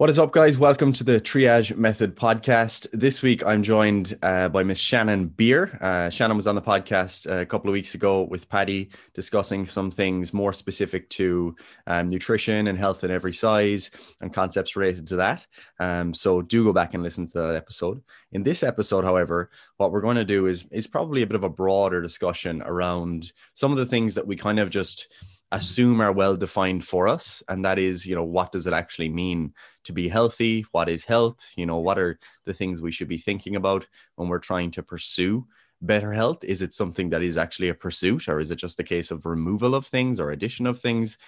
What is up, guys? Welcome to the Triage Method podcast. This week, I'm joined uh, by Miss Shannon Beer. Uh, Shannon was on the podcast uh, a couple of weeks ago with Paddy discussing some things more specific to um, nutrition and health in every size and concepts related to that. Um, so do go back and listen to that episode. In this episode, however, what we're going to do is is probably a bit of a broader discussion around some of the things that we kind of just assume are well defined for us. And that is you know what does it actually mean to be healthy? What is health? You know what are the things we should be thinking about when we're trying to pursue better health? Is it something that is actually a pursuit or is it just a case of removal of things or addition of things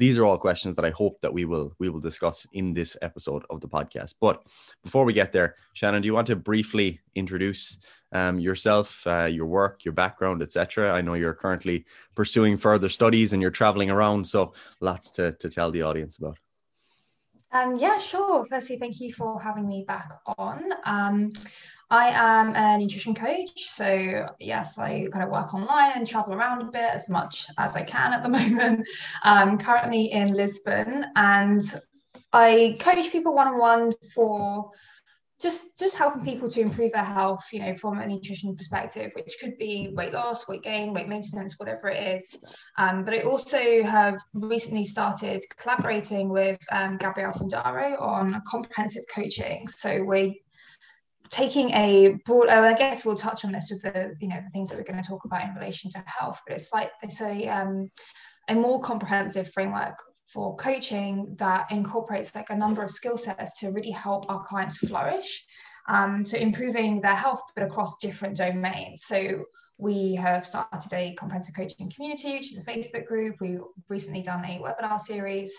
these are all questions that I hope that we will we will discuss in this episode of the podcast. But before we get there, Shannon, do you want to briefly introduce um, yourself, uh, your work, your background, etc.? I know you're currently pursuing further studies and you're traveling around, so lots to to tell the audience about. Um, yeah, sure. Firstly, thank you for having me back on. Um, I am a nutrition coach. So, yes, I kind of work online and travel around a bit as much as I can at the moment. I'm currently in Lisbon and I coach people one on one for just just helping people to improve their health you know from a nutrition perspective which could be weight loss weight gain weight maintenance whatever it is um, but i also have recently started collaborating with um, gabrielle fundaro on comprehensive coaching so we're taking a broad oh, i guess we'll touch on this with the you know the things that we're going to talk about in relation to health but it's like it's a um, a more comprehensive framework for coaching that incorporates like a number of skill sets to really help our clients flourish um, so improving their health but across different domains. So we have started a comprehensive coaching community which is a facebook group. We've recently done a webinar series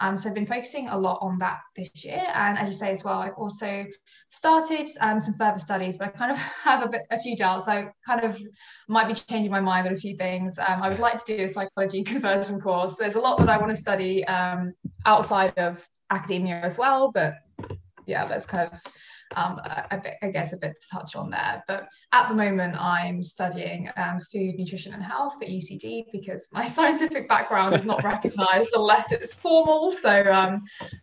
um, so I've been focusing a lot on that this year. And as you say as well, I've also started um, some further studies, but I kind of have a, bit, a few doubts. I kind of might be changing my mind on a few things. Um, I would like to do a psychology conversion course. There's a lot that I want to study um, outside of academia as well, but yeah, that's kind of um, I, I, guess a bit to touch on there. But at the moment, I'm studying um, food, nutrition, and health at UCD because my scientific background is not recognised unless it's formal. So um,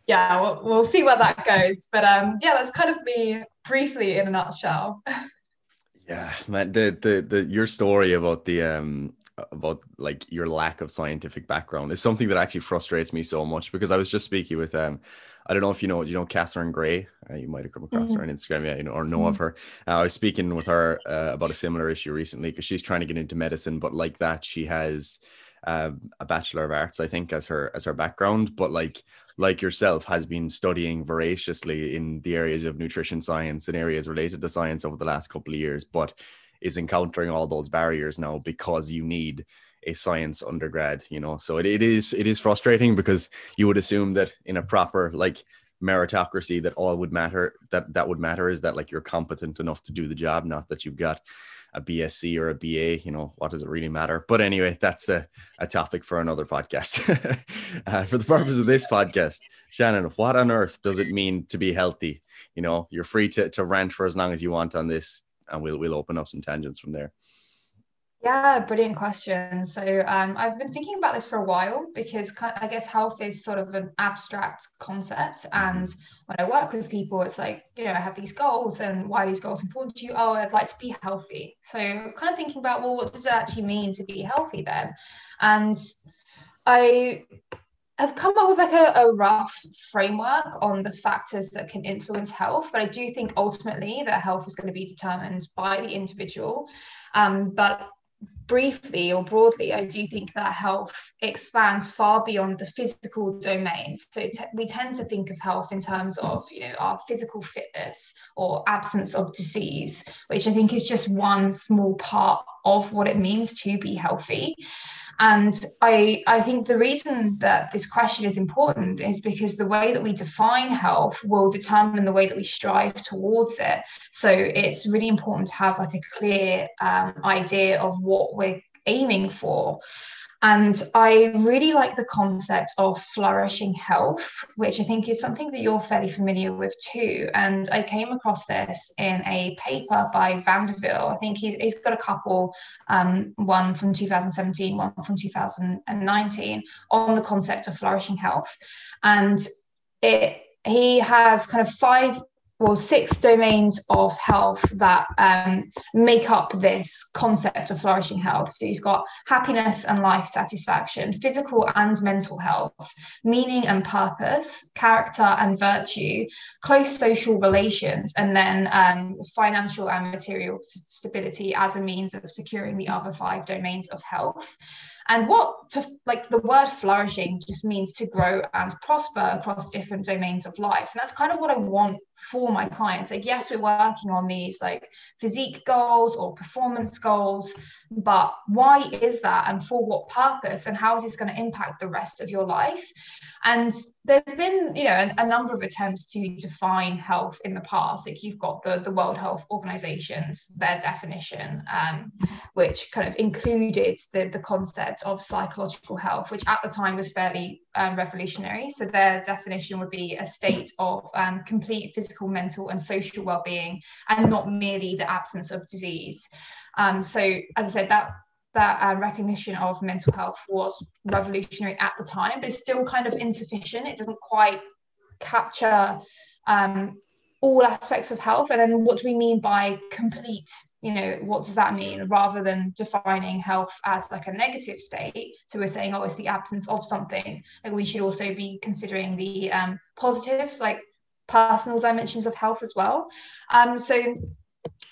yeah, we'll, we'll, see where that goes. But um, yeah, that's kind of me briefly in a nutshell. yeah, man, the the the your story about the um about like your lack of scientific background is something that actually frustrates me so much because I was just speaking with um I don't know if you know, you know, Catherine Gray. Uh, you might have come across mm-hmm. her on Instagram, yeah, you know, or know mm-hmm. of her. Uh, I was speaking with her uh, about a similar issue recently because she's trying to get into medicine, but like that, she has um, a bachelor of arts, I think, as her as her background. But like like yourself, has been studying voraciously in the areas of nutrition science and areas related to science over the last couple of years, but is encountering all those barriers now because you need a science undergrad you know? So it, it is it is frustrating because you would assume that in a proper like meritocracy that all would matter that that would matter is that like you're competent enough to do the job not that you've got a bsc or a ba you know? What does it really matter? But anyway that's a, a topic for another podcast. Uh, for the purpose of this podcast shannon what on earth does it mean to be healthy? You know you're free to, to rant for as long as you want on this and we'll we'll open up some tangents from there yeah, brilliant question. So um, I've been thinking about this for a while because I guess health is sort of an abstract concept. Mm-hmm. And when I work with people, it's like, you know, I have these goals and why are these goals important to you? Oh, I'd like to be healthy. So kind of thinking about, well, what does it actually mean to be healthy then? And I have come up with like a, a, rough framework on the factors that can influence health, but I do think ultimately that health is going to be determined by the individual. Um, but briefly or broadly, I do think that health expands far beyond the physical domain. So we tend to think of health in terms of, you know, our physical fitness or absence of disease, which I think is just one small part of what it means to be healthy. And I, I think the reason that this question is important is because the way that we define health will determine the way that we strive towards it. So it's really important to have like a clear um, idea of what we're aiming for. And I really like the concept of flourishing health, which I think is something that you're fairly familiar with too. And I came across this in a paper by VanderWeele. I think he's, he's got a couple, um, one from 2017, one from 2019, on the concept of flourishing health. And it he has kind of five well, six domains of health that um, make up this concept of flourishing health. So you've got happiness and life satisfaction, physical and mental health, meaning and purpose, character and virtue, close social relations, and then um, financial and material stability as a means of securing the other five domains of health. And what to like the word flourishing just means to grow and prosper across different domains of life. And that's kind of what I want for my clients. Like, yes, we're working on these like physique goals or performance goals, but why is that and for what purpose? And how is this going to impact the rest of your life? And there's been, you know, a, a, number of attempts to define health in the past. Like you've got the, the World Health Organization's their definition, um, which kind of included the, the concept of psychological health, which at the time was fairly um, revolutionary. So their definition would be a state of um, complete physical, mental, and social well-being, and not merely the absence of disease. Um, so as I said, that that uh, recognition of mental health was revolutionary at the time, but it's still kind of insufficient. It doesn't quite capture um, all aspects of health. And then what do we mean by complete? You know, what does that mean? Rather than defining health as like a negative state, so we're saying, oh, it's the absence of something. Like we should also be considering the um, positive, like personal dimensions of health as well. Um, so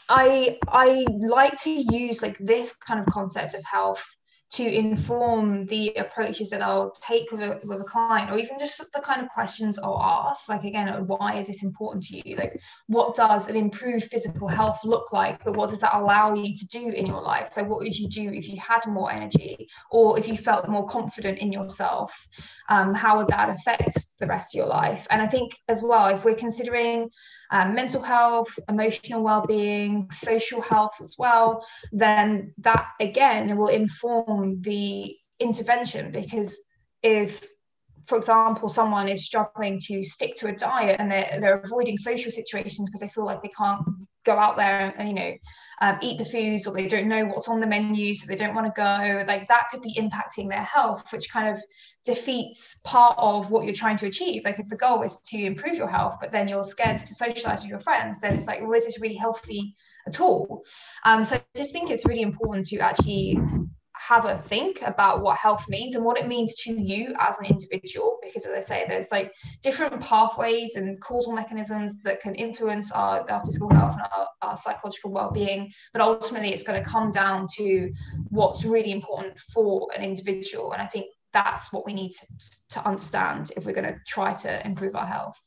I I like to use like this kind of concept of health to inform the approaches that I'll take with a, with a client, or even just the kind of questions I'll ask. Like, again, why is this important to you? Like, what does an improved physical health look like? But what does that allow you to do in your life? So, what would you do if you had more energy, or if you felt more confident in yourself? Um, how would that affect the rest of your life? And I think as well, if we're considering um, mental health, emotional well-being, social health as well, then that again will inform the intervention because if for example, someone is struggling to stick to a diet and they're, they're avoiding social situations because they feel like they can't go out there and, you know, um, eat the foods or they don't know what's on the menu, so they don't want to go, like that could be impacting their health, which kind of defeats part of what you're trying to achieve. Like if the goal is to improve your health, but then you're scared to socialize with your friends, then it's like, well, is this really healthy at all? Um, so I just think it's really important to actually have a think about what health means and what it means to you as an individual because as i say there's like different pathways and causal mechanisms that can influence our, our physical health and our, our psychological well-being but ultimately it's going to come down to what's really important for an individual and i think that's what we need to, to understand if we're going to try to improve our health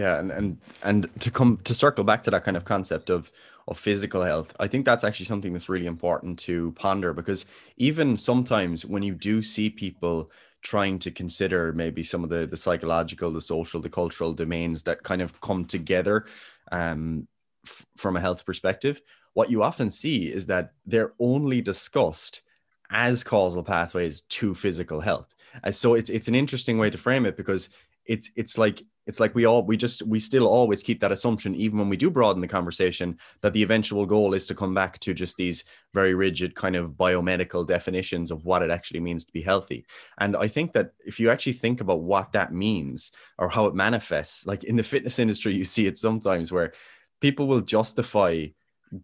yeah and and and to come to circle back to that kind of concept of of physical health. I think that's actually something that's really important to ponder because even sometimes when you do see people trying to consider maybe some of the the psychological, the social, the cultural domains that kind of come together um, f- from a health perspective, what you often see is that they're only discussed as causal pathways to physical health. And so it's it's an interesting way to frame it because it's it's like it's like we all we just we still always keep that assumption even when we do broaden the conversation that the eventual goal is to come back to just these very rigid kind of biomedical definitions of what it actually means to be healthy. And i think that if you actually think about what that means or how it manifests like in the fitness industry you see it sometimes where people will justify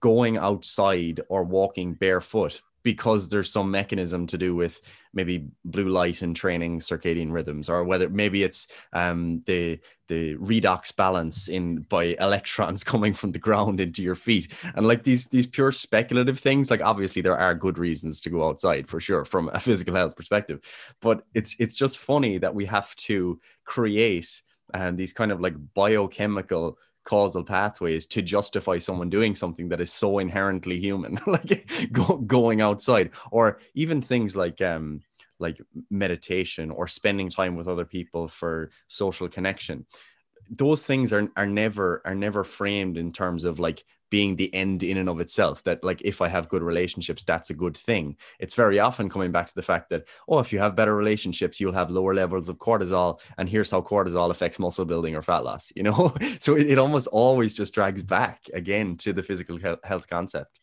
going outside or walking barefoot because there's some mechanism to do with maybe blue light and training circadian rhythms or whether maybe it's um, the the redox balance in by electrons coming from the ground into your feet. And like these these pure speculative things like obviously there are good reasons to go outside for sure from a physical health perspective. But it's it's just funny that we have to create and um, these kind of like biochemical causal pathways to justify someone doing something that is so inherently human like go, going outside. Or even things like um like meditation or spending time with other people for social connection. Those things are are never are never framed in terms of like being the end in and of itself that like if i have good relationships that's a good thing. It's very often coming back to the fact that oh if you have better relationships you'll have lower levels of cortisol and here's how cortisol affects muscle building or fat loss you know? So it, it almost always just drags back again to the physical health concept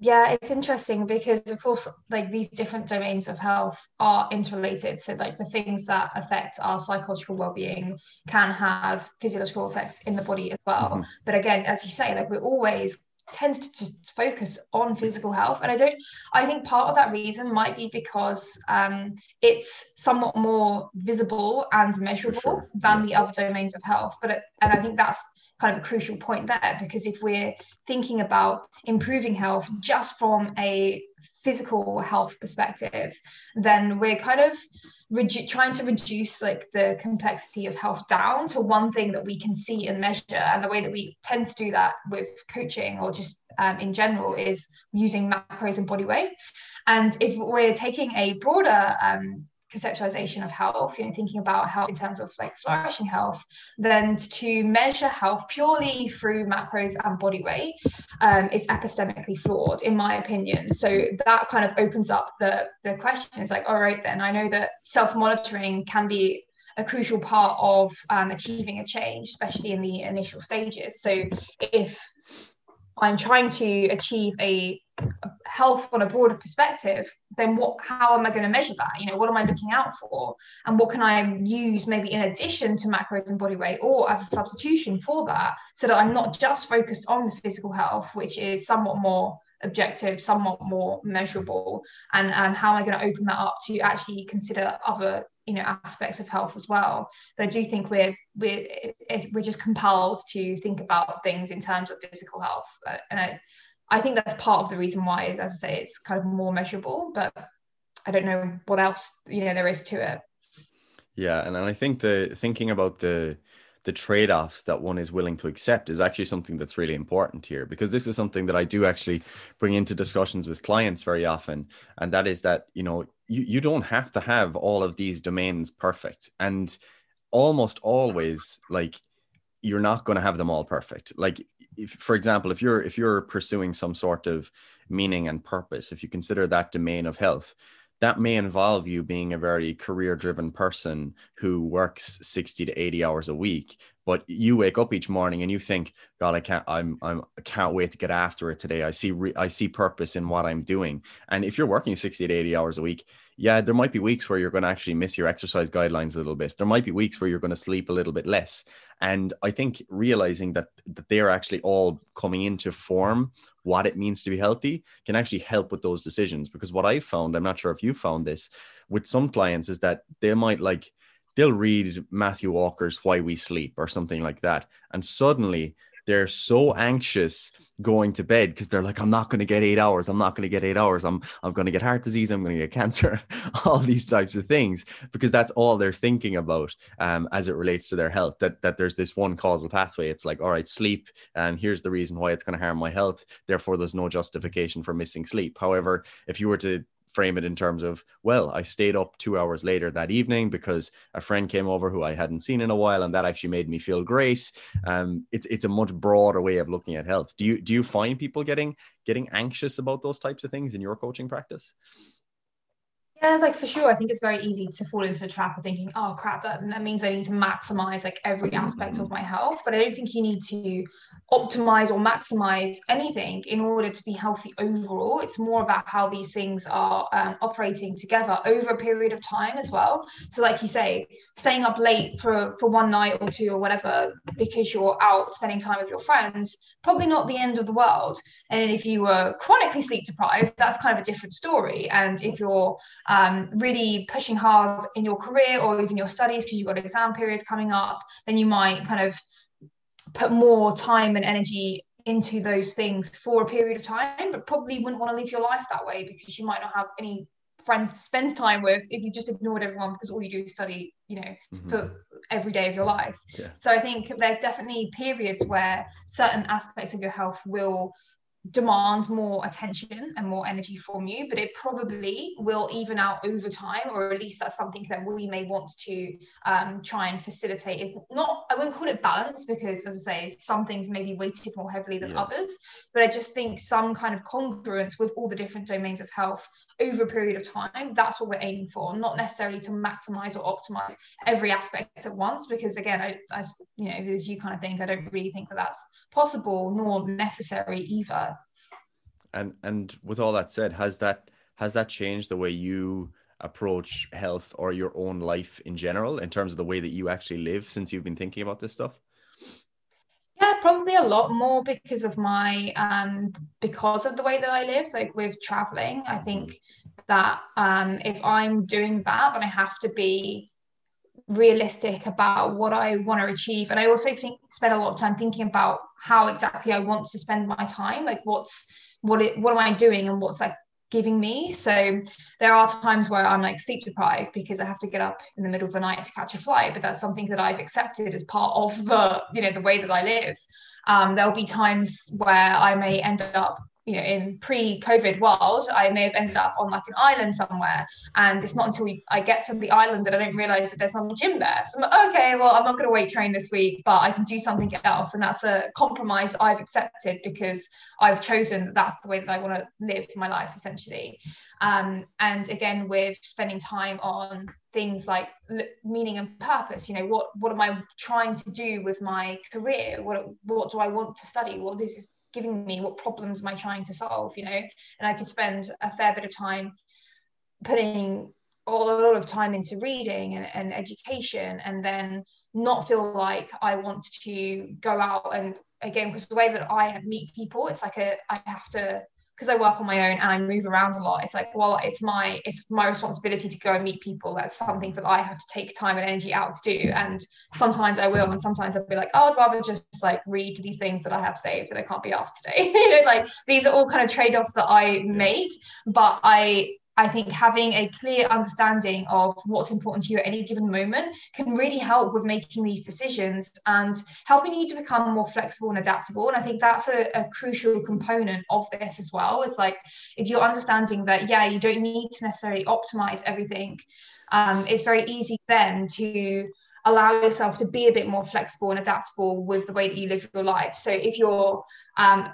yeah it's interesting because of course like these different domains of health are interrelated so like the things that affect our psychological well-being can have physiological effects in the body as well mm-hmm. but again as you say like we're always tends to, to, focus on physical health and i don't i think part of that reason might be because um, it's somewhat more visible and measurable sure. than yeah. the other domains of health but it, and i think that's kind of a crucial point there because if we're thinking about improving health just from a physical health perspective then we're kind of redu- trying to reduce like the complexity of health down to one thing that we can see and measure. And the way that we tend to do that with coaching or just um, in general is using macros and body weight. And if we're taking a broader um, conceptualization of health, you know, thinking about health in terms of like flourishing health, then to measure health purely through macros and body weight um, is epistemically flawed, in my opinion. So that kind of opens up the the question. Is like, all right, then I know that self monitoring can be a crucial part of um, achieving a change, especially in the initial stages. So if I'm trying to achieve a health on a broader perspective, then what how am I going to measure that? You know, what am I looking out for? And what can I use maybe in addition to macros and body weight or as a substitution for that so that I'm not just focused on the physical health, which is somewhat more objective, somewhat more measurable, and um, how am I going to open that up to actually consider other you know aspects of health as well. But I do think we're we're we're just compelled to think about things in terms of physical health, uh, and I I think that's part of the reason why is as I say it's kind of more measurable, but I don't know what else you know there is to it. Yeah, and, and I think the thinking about the the trade-offs that one is willing to accept is actually something that's really important here because this is something that I do actually bring into discussions with clients very often and that is that you know you, you don't have to have all of these domains perfect and almost always like you're not going to have them all perfect like if, for example if you're if you're pursuing some sort of meaning and purpose if you consider that domain of health that may involve you being a very career driven person who works 60 to 80 hours a week but you wake up each morning and you think god i can't i'm, I'm i can't wait to get after it today. I see re- i see purpose in what i'm doing. And if you're working 60 to 80 hours a week yeah there might be weeks where you're going to actually miss your exercise guidelines a little bit. There might be weeks where you're going to sleep a little bit less. And i think realizing that that they're actually all coming into form what it means to be healthy can actually help with those decisions. Because what I've found i'm not sure if you found this with some clients is that they might like they'll read Matthew Walker's Why We Sleep or something like that. And suddenly they're so anxious going to bed because they're like, I'm not going to get eight hours. I'm not going to get eight hours. I'm, I'm going to get heart disease. I'm going to get cancer, all these types of things, because that's all they're thinking about um, as it relates to their health. That, that there's this one causal pathway. It's like, all right, sleep. And here's the reason why it's going to harm my health. Therefore, there's no justification for missing sleep. However, if you were to frame it in terms of, well, I stayed up two hours later that evening because a friend came over who I hadn't seen in a while, and that actually made me feel great. Um, it's it's a much broader way of looking at health. Do you do you find people getting getting anxious about those types of things in your coaching practice? Yeah, like for sure. I think it's very easy to fall into the trap of thinking, oh crap, that, that means I need to maximize like every aspect of my health. But I don't think you need to optimize or maximize anything in order to be healthy overall. It's more about how these things are um, operating together over a period of time as well. So, like you say, staying up late for, for one night or two or whatever because you're out spending time with your friends, probably not the end of the world. And if you were chronically sleep deprived, that's kind of a different story. And if you're um, really pushing hard in your career or even your studies because you've got exam periods coming up, then you might kind of put more time and energy into those things for a period of time, but probably wouldn't want to live your life that way because you might not have any friends to spend time with if you just ignored everyone because all you do is study, you know, mm-hmm. for every day of your life. Yeah. So I think there's definitely periods where certain aspects of your health will demand more attention and more energy from you, but it probably will even out over time, or at least that's something that we may want to um, try and facilitate. Is not, I won't call it balance because, as I say, some things may be weighted more heavily than yeah. others, but I just think some kind of congruence with all the different domains of health over a period of time. That's what we're aiming for, not necessarily to maximize or optimize every aspect at once, because again, I, as you know, as you kind of think, I don't really think that that's possible nor necessary either And and with all that said, has that has that changed the way you approach health or your own life in general in terms of the way that you actually live since you've been thinking about this stuff? Yeah, probably a lot more because of my um because of the way that I live, like with traveling. I think that um if I'm doing that, then I have to be realistic about what I want to achieve. And I also think spend a lot of time thinking about how exactly I want to spend my time, like what's what it what am I doing and what's like giving me. So there are times where I'm like sleep deprived because I have to get up in the middle of the night to catch a flight, but that's something that I've accepted as part of the, you know, the way that I live. Um, there'll be times where I may end up you know in pre-covid world i may have ended up on like an island somewhere and it's not until we, i get to the island that i don't realize that there's not a gym there. So i'm like okay well i'm not going to weight train this week but i can do something else. And that's a compromise i've accepted because i've chosen that that's the way that i want to live my life essentially. Um, and again with spending time on things like meaning and purpose you know what what am i trying to do with my career? What what do i want to study? What this is giving me what problems am i trying to solve you know? And i could spend a fair bit of time putting all, a lot of time into reading and, and education and then not feel like i want to go out and again because the way that i meet people it's like a i have to because I work on my own and I move around a lot, it's like, well, it's my it's my responsibility to go and meet people. That's something that I have to take time and energy out to do. And sometimes I will, and sometimes I'll be like, oh, I'd rather just like read these things that I have saved that I can't be asked today. you know, like these are all kind of trade-offs that I make, but I I think having a clear understanding of what's important to you at any given moment can really help with making these decisions and helping you to become more flexible and adaptable. And I think that's a, a crucial component of this as well. It's like if you're understanding that, yeah, you don't need to necessarily optimize everything, um, it's very easy then to allow yourself to be a bit more flexible and adaptable with the way that you live your life. So if you're um,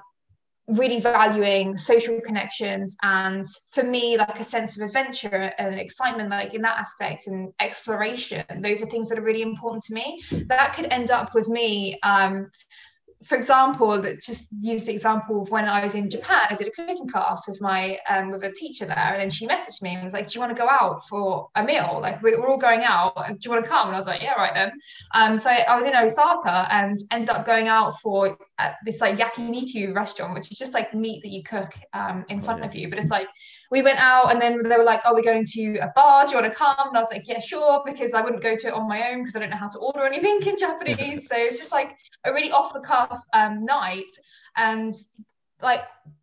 really valuing social connections and for me like a sense of adventure and excitement like in that aspect and exploration. Those are things that are really important to me. That could end up with me um, for example, that just use the example of when I was in Japan, I did a cooking class with my um, with a teacher there, and then she messaged me and was like, "Do you want to go out for a meal? Like we're, we're all going out. Do you want to come?" And I was like, "Yeah, right then." Um, so I, I was in Osaka and ended up going out for uh, this like yakiniku restaurant, which is just like meat that you cook um, in oh, front yeah. of you, but it's like we went out and then they were like, oh, we're going to a bar. Do you want to come? And I was like, yeah, sure, because I wouldn't go to it on my own because I don't know how to order anything in Japanese. so it's just like a really off the cuff um, night. And like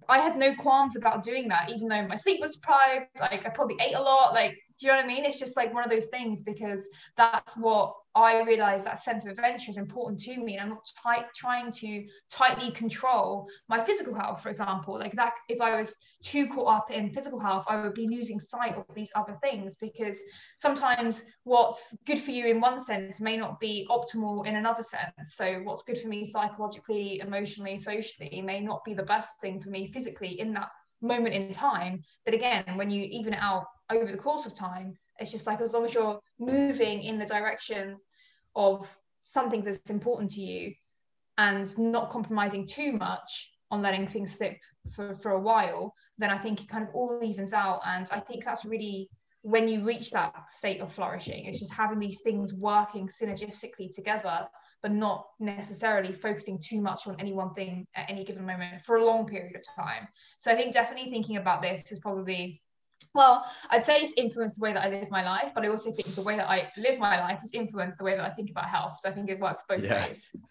I had no qualms about doing that, even though my sleep was deprived. Like I probably ate a lot. Like, you know what I mean? It's just like one of those things because that's what I realize that sense of adventure is important to me, and I'm not trying to tightly control my physical health, for example. Like that, if I was too caught up in physical health, I would be losing sight of these other things because sometimes what's good for you in one sense may not be optimal in another sense. So what's good for me psychologically, emotionally, socially may not be the best thing for me physically in that moment in time. But again, when you even it out over the course of time, it's just like as long as you're moving in the direction of something that's important to you and not compromising too much on letting things slip for, for a while, then I think it kind of all evens out. And I think that's really when you reach that state of flourishing, it's just having these things working synergistically together, but not necessarily focusing too much on any one thing at any given moment for a long period of time. So I think definitely thinking about this is probably well, I'd say it's influenced the way that I live my life, but I also think the way that I live my life has influenced the way that I think about health. So I think it works both yeah. ways.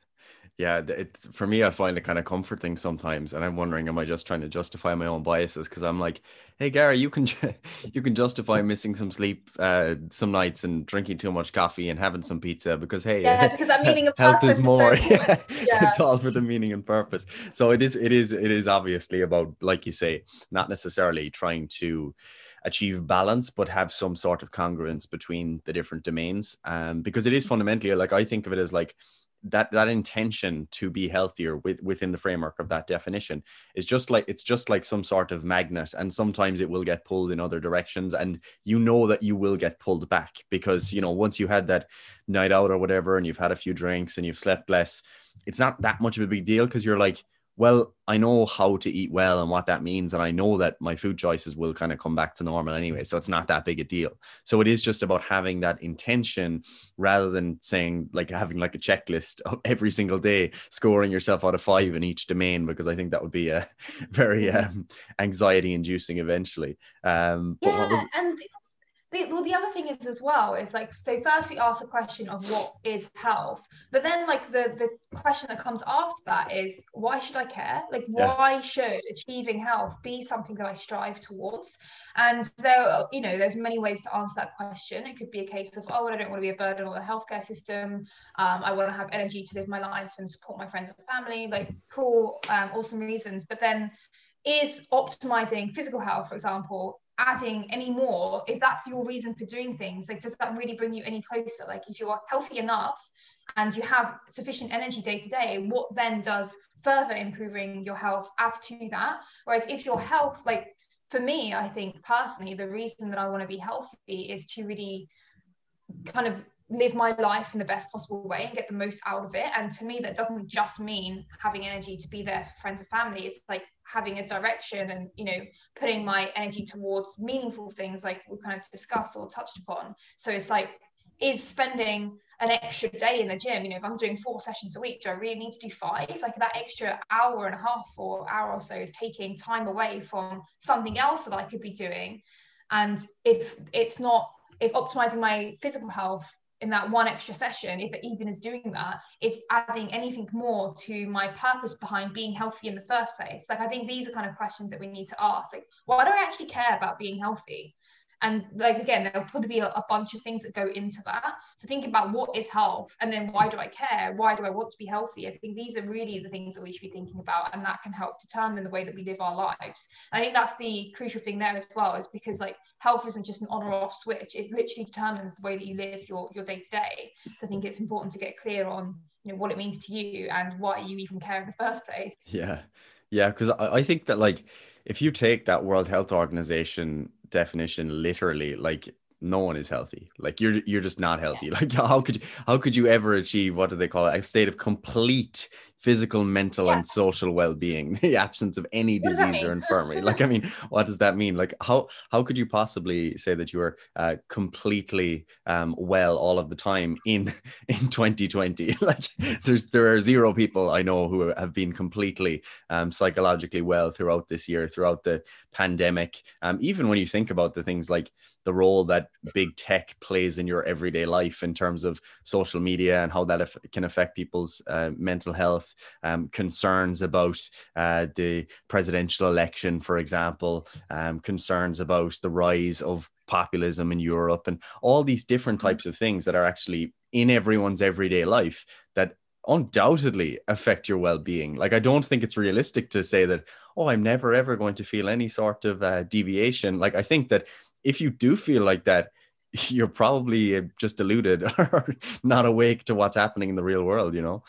Yeah, it's for me. I find it kind of comforting sometimes, and I'm wondering, am I just trying to justify my own biases? Because I'm like, hey, Gary, you can you can justify missing some sleep uh, some nights and drinking too much coffee and having some pizza because hey, yeah, because I'm meaning of health is more. So yeah. yeah, it's all for the meaning and purpose. So it is, it is, it is obviously about, like you say, not necessarily trying to achieve balance but have some sort of congruence between the different domains um, because it is fundamentally like i think of it as like that that intention to be healthier with, within the framework of that definition is just like it's just like some sort of magnet and sometimes it will get pulled in other directions and you know that you will get pulled back because you know once you had that night out or whatever and you've had a few drinks and you've slept less it's not that much of a big deal because you're like well, I know how to eat well and what that means. And I know that my food choices will kind of come back to normal anyway. So it's not that big a deal. So it is just about having that intention rather than saying, like, having like a checklist of every single day, scoring yourself out of five in each domain, because I think that would be a very um, anxiety inducing eventually. Um, but yeah, what was and the, well the other thing is as well is like so first we ask the question of what is health but then like the the question that comes after that is why should i care? Like why should achieving health be something that i strive towards? And there you know there's many ways to answer that question. It could be a case of oh i don't want to be a burden on the healthcare system. Um, i want to have energy to live my life and support my friends and family. Like cool um, awesome reasons. But then is optimizing physical health for example adding any more if that's your reason for doing things? Like does that really bring you any closer? Like if you're healthy enough and you have sufficient energy day to day what then does further improving your health add to that? Whereas if your health like for me i think personally the reason that i want to be healthy is to really kind of live my life in the best possible way and get the most out of it. And to me, that doesn't just mean having energy to be there for friends and family. It's like having a direction and, you know, putting my energy towards meaningful things like we kind of discussed or touched upon. So it's like, is spending an extra day in the gym, you know, if I'm doing four sessions a week, do I really need to do five? Like that extra hour and a half or hour or so is taking time away from something else that I could be doing. And if it's not, if optimizing my physical health in that one extra session, if it even is doing that, is adding anything more to my purpose behind being healthy in the first place? Like, I think these are kind of questions that we need to ask. Like, why do I actually care about being healthy? And like again there'll probably be a, a, bunch of things that go into that. So think about what is health and then why do i care? Why do i want to be healthy? I think these are really the things that we should be thinking about and that can help determine the way that we live our lives. I think that's the crucial thing there as well is because like health isn't just an on or off switch. It literally determines the way that you live your your day to day so i think it's important to get clear on you know what it means to you and why you even care in the first place. Yeah. Yeah because I, I think that like if you take that world health organization definition literally like no one is healthy. Like you're you're just not healthy. Like how could you how could you ever achieve what do they call it? A state of complete physical, mental, yeah. and social well-being, the absence of any disease or infirmary. like, I mean, what does that mean? Like, how how could you possibly say that you are uh, completely um, well all of the time in in 2020? like, there's there are zero people I know who have been completely um, psychologically well throughout this year, throughout the pandemic. Um, even when you think about the things like the role that big tech plays in your everyday life in terms of social media and how that can affect people's uh, mental health um, concerns about uh, the presidential election, for example, um, concerns about the rise of populism in Europe, and all these different mm-hmm. types of things that are actually in everyone's everyday life that undoubtedly affect your well-being. Like i don't think it's realistic to say that oh i'm never ever going to feel any sort of uh, deviation. Like i think that if you do feel like that you're probably uh, just deluded or not awake to what's happening in the real world you know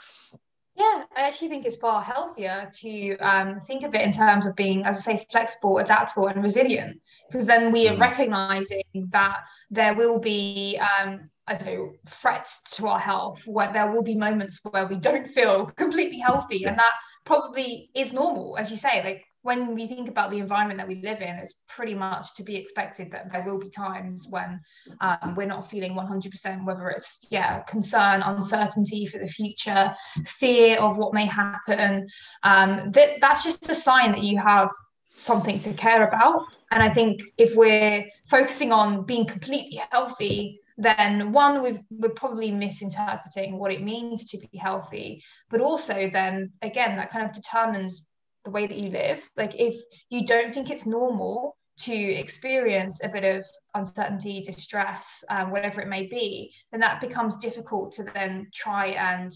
I actually think it's far healthier to um, think of it in terms of being, as I say, flexible, adaptable, and resilient, because then we are mm. recognizing that there will be, um, I don't know, threats to our health, where there will be moments where we don't feel completely healthy, and that probably is normal, as you say. Like when we think about the environment that we live in, it's pretty much to be expected that there will be times when um, we're not feeling 100%, whether it's, yeah, concern, uncertainty for the future, fear of what may happen. Um, that, that's just a sign that you have something to care about. And I think if we're focusing on being completely healthy, then one we've, we're probably misinterpreting what it means to be healthy but also then again that kind of determines the way that you live like if you don't think it's normal to experience a bit of uncertainty distress um, whatever it may be then that becomes difficult to then try and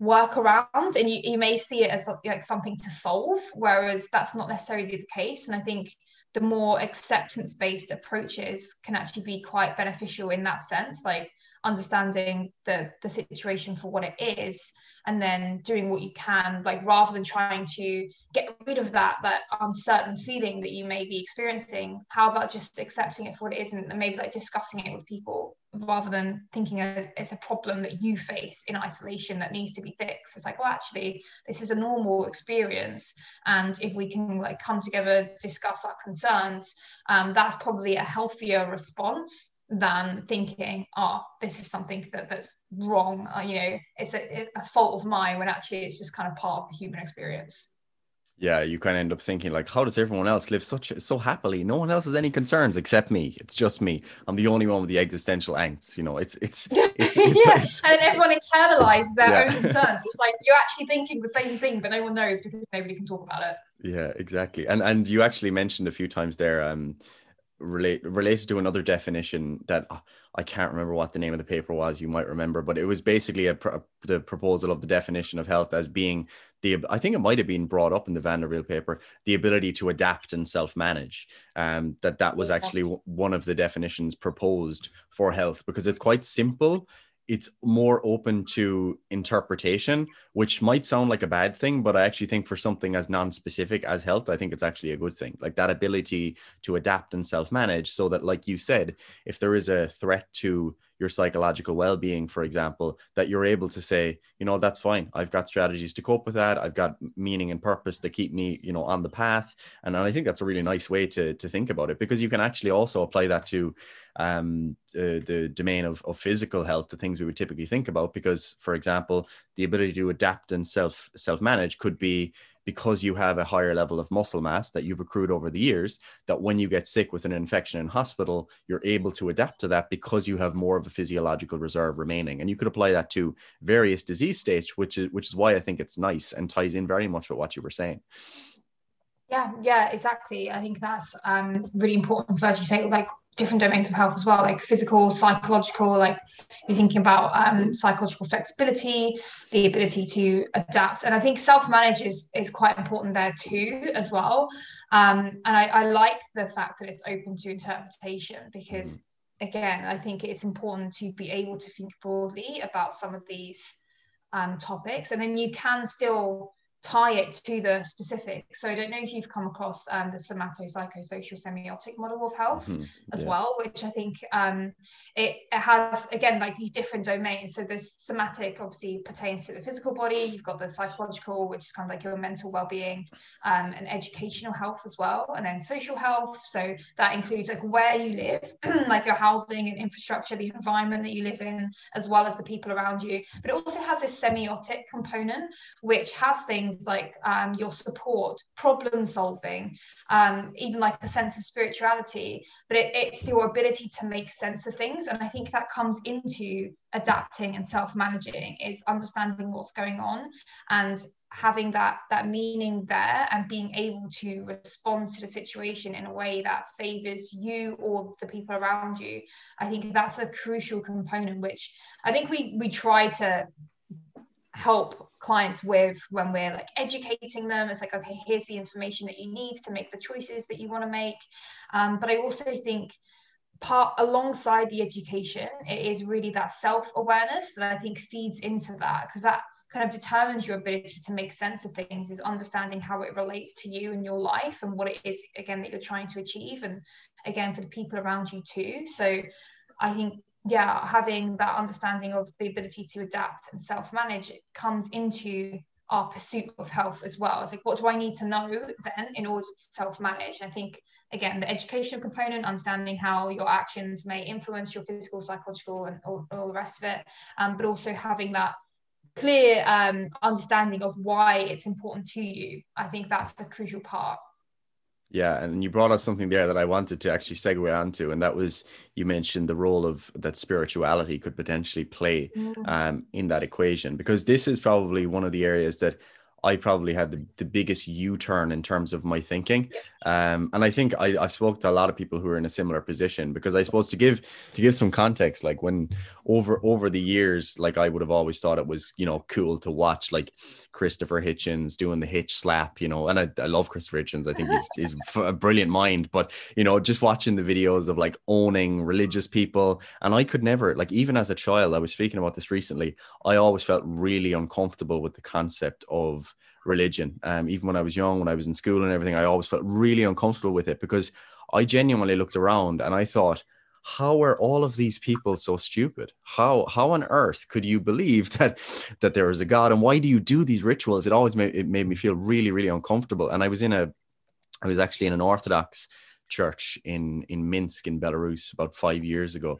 work around. And you, you may see it as like something to solve whereas that's not necessarily the case. And i think the more acceptance based approaches can actually be quite beneficial in that sense. Like understanding the the situation for what it is and then doing what you can like rather than trying to get rid of that that uncertain feeling that you may be experiencing how about just accepting it for what it isn't, and maybe like discussing it with people rather than thinking as it's a problem that you face in isolation that needs to be fixed? It's like well actually this is a normal experience and if we can like come together discuss our concerns um, that's probably a healthier response than thinking, oh, this is something that, that's wrong. Uh, you know, it's a, a fault of mine when actually it's just kind of part of the human experience. Yeah, you kind of end up thinking like, how does everyone else live such so happily? No one else has any concerns except me. It's just me. I'm the only one with the existential angst. You know, it's it's it's, it's yeah. It's, and everyone internalizes their yeah. own concerns. It's like you're actually thinking the same thing, but no one knows because nobody can talk about it. Yeah, exactly. And and you actually mentioned a few times there, um, relate related to another definition that uh, I can't remember what the name of the paper was. You might remember, but it was basically a, a, the proposal of the definition of health as being the. I think it might have been brought up in the VanderWeele paper. The ability to adapt and self manage. Um, that that was actually one of the definitions proposed for health because it's quite simple it's more open to interpretation, which might sound like a bad thing, but I actually think for something as non-specific as health, I think it's actually a good thing. Like that ability to adapt and self-manage, so that, like you said, if there is a threat to your psychological well-being for example that you're able to say you know that's fine. I've got strategies to cope with that. I've got meaning and purpose to keep me you know on the path. And i think that's a really nice way to to think about it because you can actually also apply that to um, the, the domain of, of physical health the things we would typically think about because for example the ability to adapt and self self manage could be because you have a higher level of muscle mass that you've accrued over the years that when you get sick with an infection in hospital you're able to adapt to that because you have more of a physiological reserve remaining. And you could apply that to various disease states which is which is why i think it's nice and ties in very much with what you were saying. Yeah yeah exactly. I think that's um really important first you say like different domains of health as well, like physical, psychological, like you're thinking about um, psychological flexibility, the ability to adapt. And I think self-manage is, is quite important there too, as well. Um, and I, I like the fact that it's open to interpretation because mm-hmm. again, I think it's important to be able to think broadly about some of these um, topics. And then you can still tie it to the specific. So I don't know if you've come across um, the somato-psychosocial semiotic model of health mm-hmm. as yeah. well, which I think um, it, it, has again like these different domains. So the somatic obviously pertains to the physical body. You've got the psychological, which is kind of like your mental well-being, um, and educational health as well, and then social health. So that includes like where you live, like your housing and infrastructure, the environment that you live in, as well as the people around you. But it also has this semiotic component, which has things things like um, your support, problem solving, um, even like a sense of spirituality, but it, it's your ability to make sense of things. And I think that comes into adapting and self-managing is understanding what's going on and having that that meaning there and being able to respond to the situation in a way that favors you or the people around you i think that's a crucial component which i think we we try to help clients with when we're like educating them. It's like okay here's the information that you need to make the choices that you want to make. Um, but i also think part alongside the education it is really that self-awareness that i think feeds into that because that kind of determines your ability to make sense of things is understanding how it relates to you and your life and what it is again that you're trying to achieve and again for the people around you too. So i think yeah, having that understanding of the ability to adapt and self-manage comes into our pursuit of health as well. It's like, what do I need to know then in order to self-manage? I think again, the educational component, understanding how your actions may influence your physical, psychological, and all, all the rest of it, um, but also having that clear um, understanding of why it's important to you. I think that's the crucial part. Yeah, and you brought up something there that I wanted to actually segue onto, and that was you mentioned the role of that spirituality could potentially play mm. um, in that equation, because this is probably one of the areas that I probably had the, the biggest U-turn in terms of my thinking. Um, and I think I, I spoke to a lot of people who are in a similar position because I suppose to give to give some context, like when over over the years, like I would have always thought it was, you know, cool to watch like Christopher Hitchens doing the hitch slap, you know, and I, I love Christopher Hitchens. I think he's, he's a brilliant mind, but you know, just watching the videos of like owning religious people. And I could never, like, even as a child, I was speaking about this recently, I always felt really uncomfortable with the concept of religion. Um, even when I was young, when I was in school and everything, I always felt really uncomfortable with it because I genuinely looked around and I thought, how are all of these people so stupid? How how on earth could you believe that that there is a God? And why do you do these rituals? It always made it made me feel really, really uncomfortable. And I was in a I was actually in an Orthodox church in in Minsk in Belarus about five years ago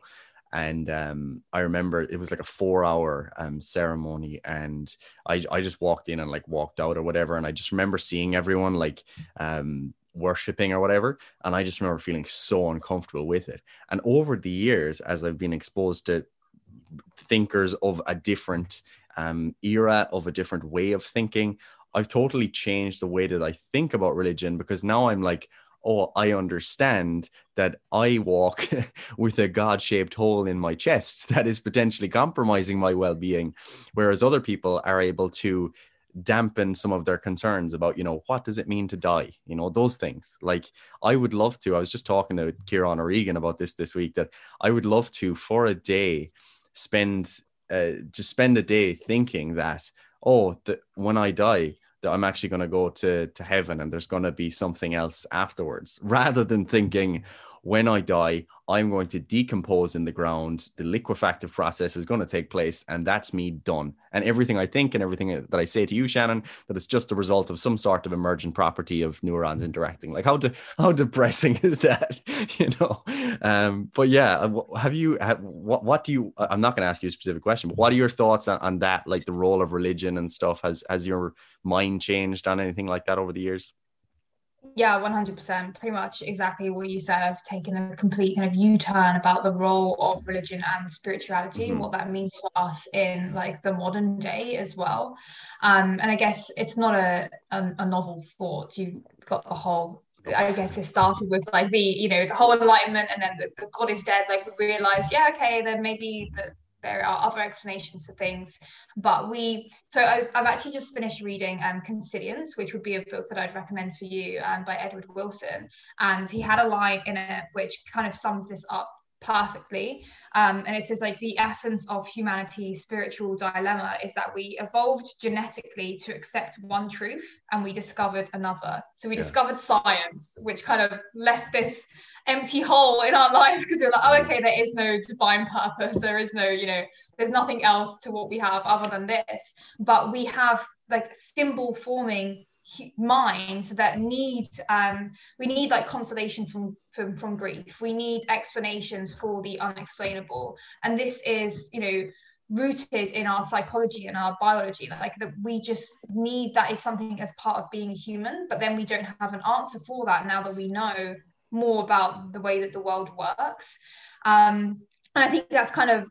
and um, I remember it was like a four hour um, ceremony and I, I just walked in and like walked out or whatever and I just remember seeing everyone like um, worshiping or whatever and I just remember feeling so uncomfortable with it. And over the years as I've been exposed to thinkers of a different um, era of a different way of thinking I've totally changed the way that I think about religion because now I'm like oh, I understand that I walk with a God shaped hole in my chest that is potentially compromising my well being. Whereas other people are able to dampen some of their concerns about, you know, what does it mean to die? You know, those things. Like, I would love to. I was just talking to Kieran O'Regan about this this week that I would love to, for a day, spend, uh, just spend a day thinking that, oh, that when I die, that I'm actually going to go to to heaven and there's going to be something else afterwards rather than thinking when I die, I'm going to decompose in the ground. The liquefactive process is going to take place, and that's me done. And everything I think and everything that I say to you, Shannon, that it's just a result of some sort of emergent property of neurons interacting. Like how de- how depressing is that, you know? Um, but yeah, uh, have you? Have, what what do you? I'm not going to ask you a specific question, but what are your thoughts on, on that? Like the role of religion and stuff. Has has your mind changed on anything like that over the years? Yeah, 100%. Pretty much exactly what you said. I've taken a complete kind of U turn about the role of religion and spirituality mm-hmm. and what that means for us in like the modern day as well. Um, and I guess it's not a, a, a novel thought. You've got the whole I guess it started with like the you know the whole enlightenment and then the, the God is dead like we realized yeah okay then maybe the there are other explanations for things but we so I, have actually just finished reading um, consilience which would be a book that i'd recommend for you um, by edward wilson. And he had a line in it which kind of sums this up perfectly. Um, and it says like the essence of humanity's spiritual dilemma is that we evolved genetically to accept one truth and we discovered another. So we yeah. discovered science, which kind of left this empty hole in our lives because we're like, oh, okay, there is no divine purpose. There is no, you know, there's nothing else to what we have other than this. But we have like symbol forming minds that need um, we need like consolation from, from from grief. We need explanations for the unexplainable. And this is you know rooted in our psychology and our biology like that we just need that is something as part of being a human but then we don't have an answer for that now that we know more about the way that the world works. Um, and i think that's kind of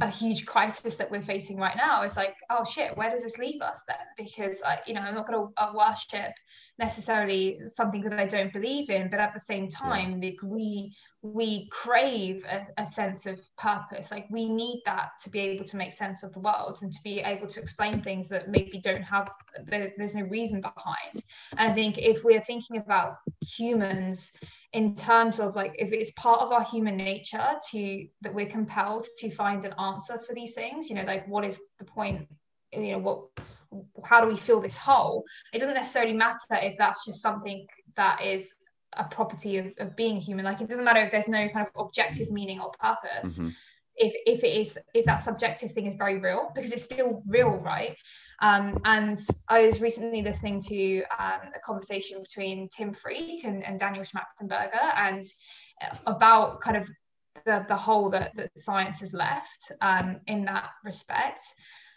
a huge crisis that we're facing right now is like oh shit where does this leave us then? Because I, you know i'm not going to uh, worship necessarily something that i don't believe in but at the same time yeah. like we we crave a, a, sense of purpose. Like we need that to be able to make sense of the world and to be able to explain things that maybe don't have there, there's no reason behind. And i think if we're thinking about humans in terms of like if it's part of our human nature to that we're compelled to find an answer for these things you know like what is the point you know what how do we fill this hole? It doesn't necessarily matter if that's just something that is a property of, of being human. Like it doesn't matter if there's no kind of objective meaning or purpose. Mm-hmm if if it is if that subjective thing is very real because it's still real right? Um, and i was recently listening to um, a conversation between tim freke and, and daniel schmachtenberger and uh, about kind of the, the hole that, that science has left um, in that respect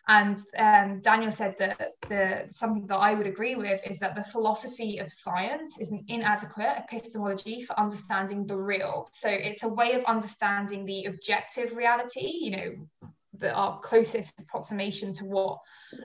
and um, Daniel said that the something that I would agree with is that the philosophy of science is an inadequate epistemology for understanding the real. So it's a way of understanding the objective reality, you know, the, our closest approximation to what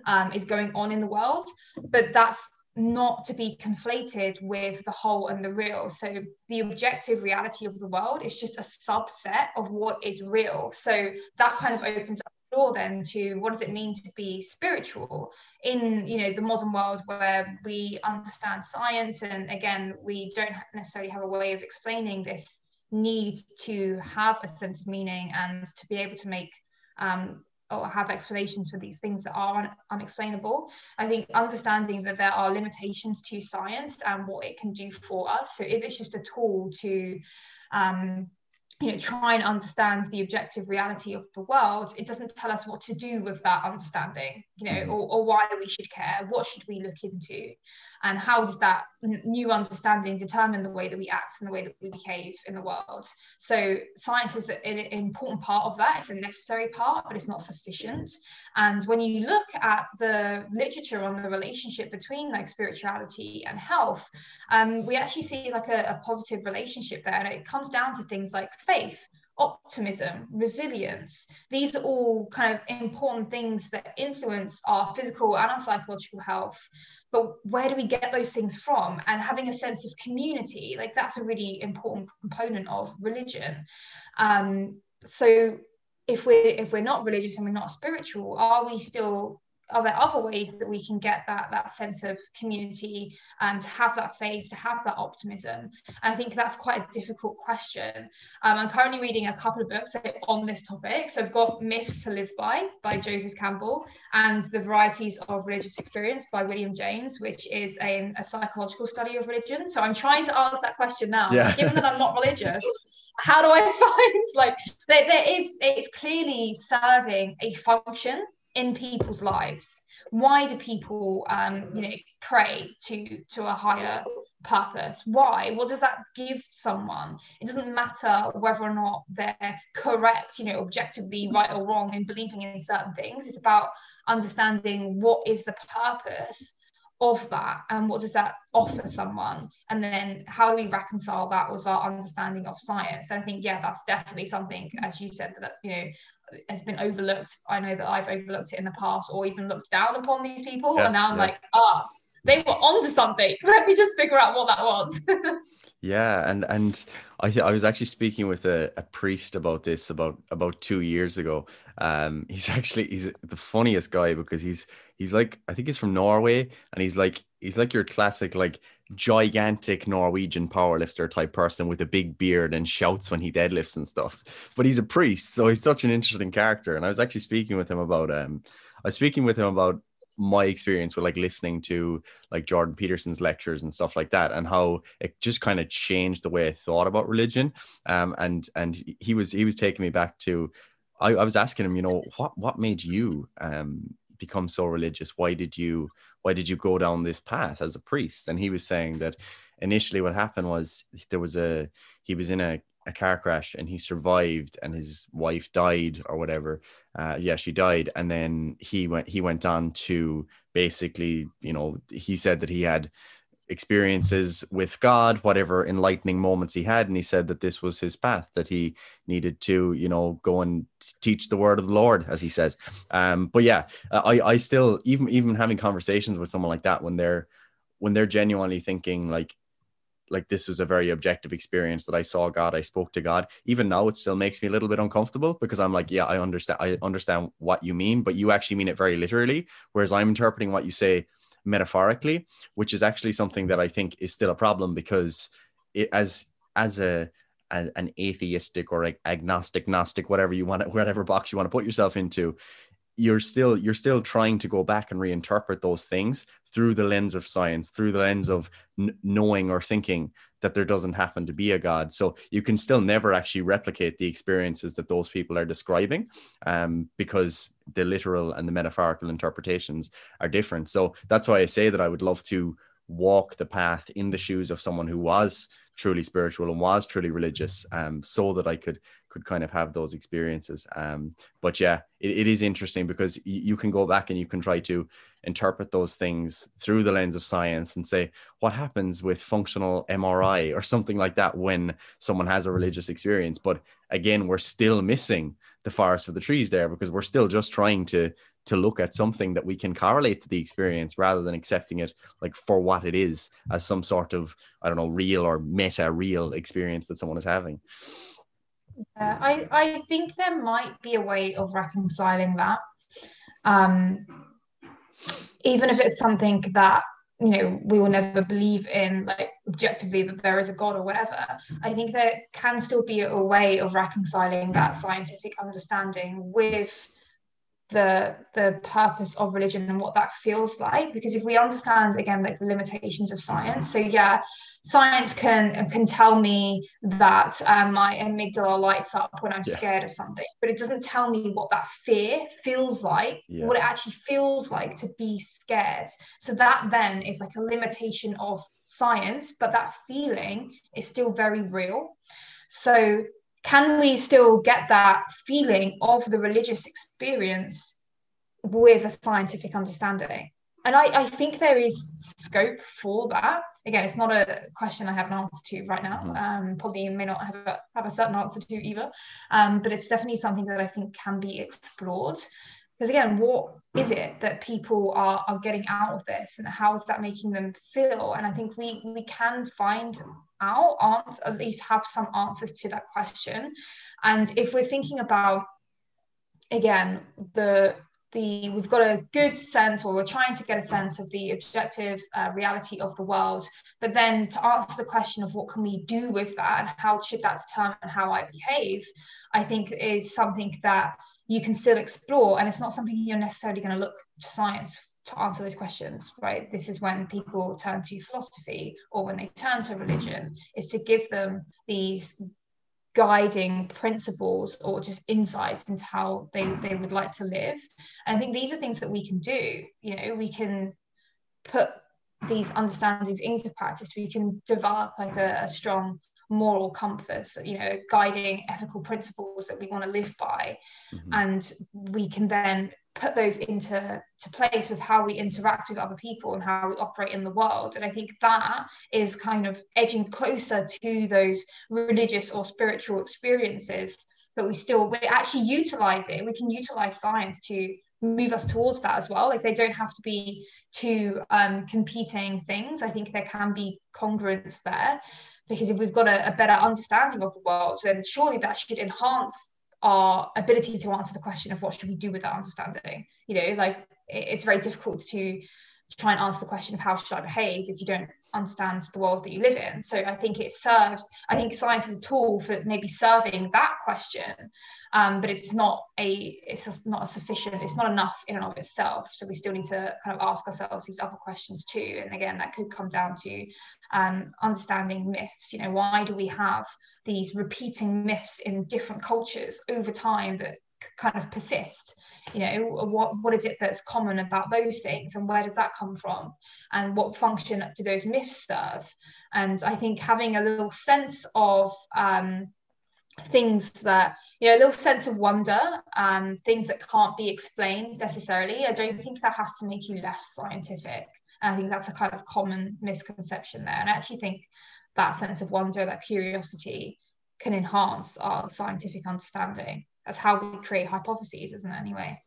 um, is going on in the world. But that's not to be conflated with the whole and the real. So the objective reality of the world is just a subset of what is real. So that kind of opens up door then to what does it mean to be spiritual in you know the modern world where we understand science and again we don't necessarily have a way of explaining this need to have a sense of meaning and to be able to make um, or have explanations for these things that are un- unexplainable. I think understanding that there are limitations to science and what it can do for us. So if it's just a tool to um, you know try and understand the objective reality of the world it doesn't tell us what to do with that understanding you know mm-hmm. or, or why we should care what should we look into and how does that new understanding determine the way that we act and the way that we behave in the world? So science is an important part of that. It's a necessary part but it's not sufficient. And when you look at the literature on the relationship between like spirituality and health um, we actually see like a, a positive relationship there. And it comes down to things like faith optimism, resilience. These are all kind of important things that influence our physical and our psychological health. But where do we get those things from? And having a sense of community, like that's a really important component of religion. Um, so if we're if we're not religious and we're not spiritual, are we still are there other ways that we can get that that sense of community and to have that faith to have that optimism? And i think that's quite a difficult question. Um, i'm currently reading a couple of books on this topic. So i've got myths to live by by joseph campbell and the varieties of religious experience by william james which is a, a psychological study of religion. So i'm trying to ask that question now. Yeah. given that i'm not religious how do I find like there, there is it's clearly serving a function in people's lives? Why do people um, you know pray to to a higher purpose? Why? What does that give someone? It doesn't matter whether or not they're correct you know objectively right or wrong in believing in certain things. It's about understanding what is the purpose of that and what does that offer someone? And then how do we reconcile that with our understanding of science? And i think yeah that's definitely something as you said that you know has been overlooked i know that i've overlooked it in the past or even looked down upon these people yeah, and now i'm yeah. like ah they were onto something let me just figure out what that was Yeah, and and I th- I was actually speaking with a, a priest about this about about two years ago. Um, he's actually he's the funniest guy because he's he's like I think he's from Norway, and he's like he's like your classic like gigantic Norwegian powerlifter type person with a big beard and shouts when he deadlifts and stuff. But he's a priest, so he's such an interesting character. And I was actually speaking with him about um, I was speaking with him about my experience with like listening to like Jordan Peterson's lectures and stuff like that, and how it just kind of changed the way I thought about religion. Um, and and he was he was taking me back to, I, I was asking him, you know, what what made you um become so religious? Why did you why did you go down this path as a priest? And he was saying that initially what happened was there was a he was in a a car crash and he survived and his wife died or whatever uh, yeah she died and then he went he went on to basically you know he said that he had experiences with god whatever enlightening moments he had and he said that this was his path that he needed to you know go and teach the word of the lord as he says um but yeah i i still even even having conversations with someone like that when they're when they're genuinely thinking like like this was a very objective experience that I saw God, I spoke to God. Even now, it still makes me a little bit uncomfortable because I'm like, yeah, I understand, I understand what you mean, but you actually mean it very literally, whereas I'm interpreting what you say metaphorically, which is actually something that I think is still a problem because it, as as a an atheistic or agnostic, gnostic, whatever you want, whatever box you want to put yourself into, you're still you're still trying to go back and reinterpret those things through the lens of science through the lens of n- knowing or thinking that there doesn't happen to be a god. So you can still never actually replicate the experiences that those people are describing um, because the literal and the metaphorical interpretations are different. So that's why i say that i would love to walk the path in the shoes of someone who was truly spiritual and was truly religious um, so that I could could kind of have those experiences. Um, but yeah, it, it is interesting because y- you can go back and you can try to interpret those things through the lens of science and say what happens with functional MRI or something like that when someone has a religious experience. But again, we're still missing the forest for the trees there because we're still just trying to to look at something that we can correlate to the experience rather than accepting it like for what it is as some sort of i don't know real or meta real experience that someone is having. Yeah, I, I think there might be a way of reconciling that. Um, even if it's something that you know we will never believe in like objectively that there is a god or whatever i think there can still be a way of reconciling that scientific understanding with the the purpose of religion and what that feels like because if we understand again like the limitations of science so yeah science can can tell me that um, my amygdala lights up when i'm yeah. scared of something but it doesn't tell me what that fear feels like yeah. what it actually feels like to be scared so that then is like a limitation of science but that feeling is still very real so can we still get that feeling of the religious experience with a scientific understanding? And I, I think there is scope for that. Again, it's not a question I have an answer to right now. Mm-hmm. Um, probably may not have a, have a certain answer to either. Um, but it's definitely something that I think can be explored. Because again, what is it that people are, are getting out of this and how is that making them feel? And I think we we can find out, answer, at least have some answers to that question. And if we're thinking about, again, the the we've got a good sense or we're trying to get a sense of the objective uh, reality of the world but then to answer the question of what can we do with that and how should that determine how i behave i think is something that you can still explore and it's not something you're necessarily going to look to science to answer those questions, right? This is when people turn to philosophy or when they turn to religion, is to give them these guiding principles or just insights into how they, they would like to live. And I think these are things that we can do. You know, we can put these understandings into practice. We can develop like a, a strong moral compass, you know, guiding ethical principles that we want to live by. Mm-hmm. And we can then put those into to place with how we interact with other people and how we operate in the world. And I think that is kind of edging closer to those religious or spiritual experiences but we still we actually utilize it. We can utilize science to move us towards that as well. Like they don't have to be two um, competing things. I think there can be congruence there because if we've got a, a better understanding of the world, then surely that should enhance our ability to answer the question of what should we do with that understanding. You know, like it's very difficult to try and ask the question of how should I behave if you don't understand the world that you live in. So I think it serves, I think science is a tool for maybe serving that question, um, but it's not a, it's not a sufficient, it's not enough in and of itself. So we still need to kind of ask ourselves these other questions too. And again, that could come down to um, understanding myths. You know, why do we have these repeating myths in different cultures over time that kind of persist? you know what what is it that's common about those things and where does that come from and what function do those myths serve? And i think having a little sense of um, things that you know a little sense of wonder um, things that can't be explained necessarily i don't think that has to make you less scientific. I think that's a kind of common misconception there. And i actually think that sense of wonder that curiosity can enhance our scientific understanding that's how we create hypotheses isn't it anyway?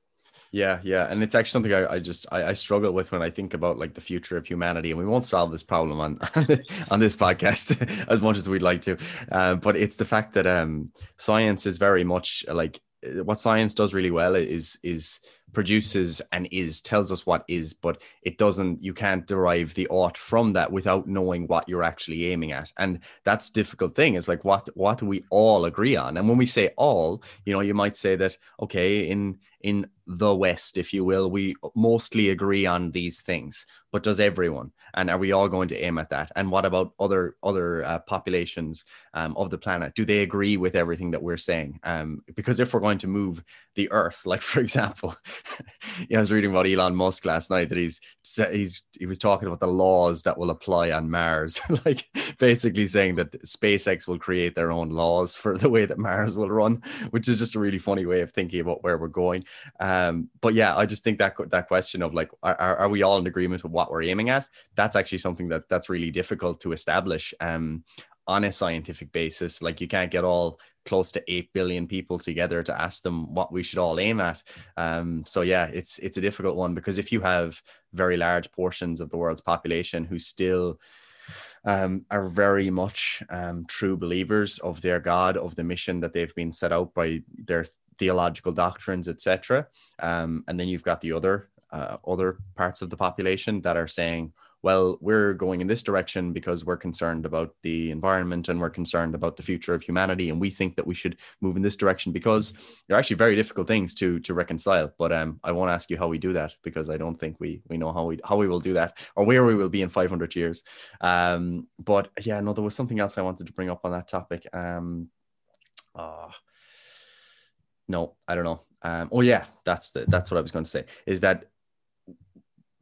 Yeah yeah. And it's actually something i, I just I, I, struggle with when i think about like the future of humanity. And we won't solve this problem on on this podcast as much as we'd like to. Uh, but it's the fact that um science is very much like what science does really well is is produces and is tells us what is but it doesn't you can't derive the ought from that without knowing what you're actually aiming at. And that's difficult thing is like what what do we all agree on? And when we say all you know you might say that okay in in the west if you will we mostly agree on these things but does everyone? And are we all going to aim at that? And what about other other uh, populations um, of the planet? Do they agree with everything that we're saying? Um, because if we're going to move the earth like for example yeah, I was reading about Elon Musk last night that he's he's he was talking about the laws that will apply on Mars, like basically saying that SpaceX will create their own laws for the way that Mars will run, which is just a really funny way of thinking about where we're going. Um, but yeah, I just think that that question of like, are, are we all in agreement with what we're aiming at? That's actually something that that's really difficult to establish. Um, on a scientific basis. Like you can't get all close to eight billion people together to ask them what we should all aim at. Um, so yeah, it's it's a difficult one because if you have very large portions of the world's population who still um, are very much um, true believers of their God, of the mission that they've been set out by their theological doctrines, etc. Um, and then you've got the other uh, other parts of the population that are saying, well, we're going in this direction because we're concerned about the environment and we're concerned about the future of humanity, and we think that we should move in this direction because they're actually very difficult things to to reconcile. But um, I won't ask you how we do that because I don't think we we know how we how we will do that or where we will be in 500 years. Um, but yeah, no, there was something else I wanted to bring up on that topic. Um, uh, no, I don't know. Um, oh yeah, that's the that's what I was going to say. Is that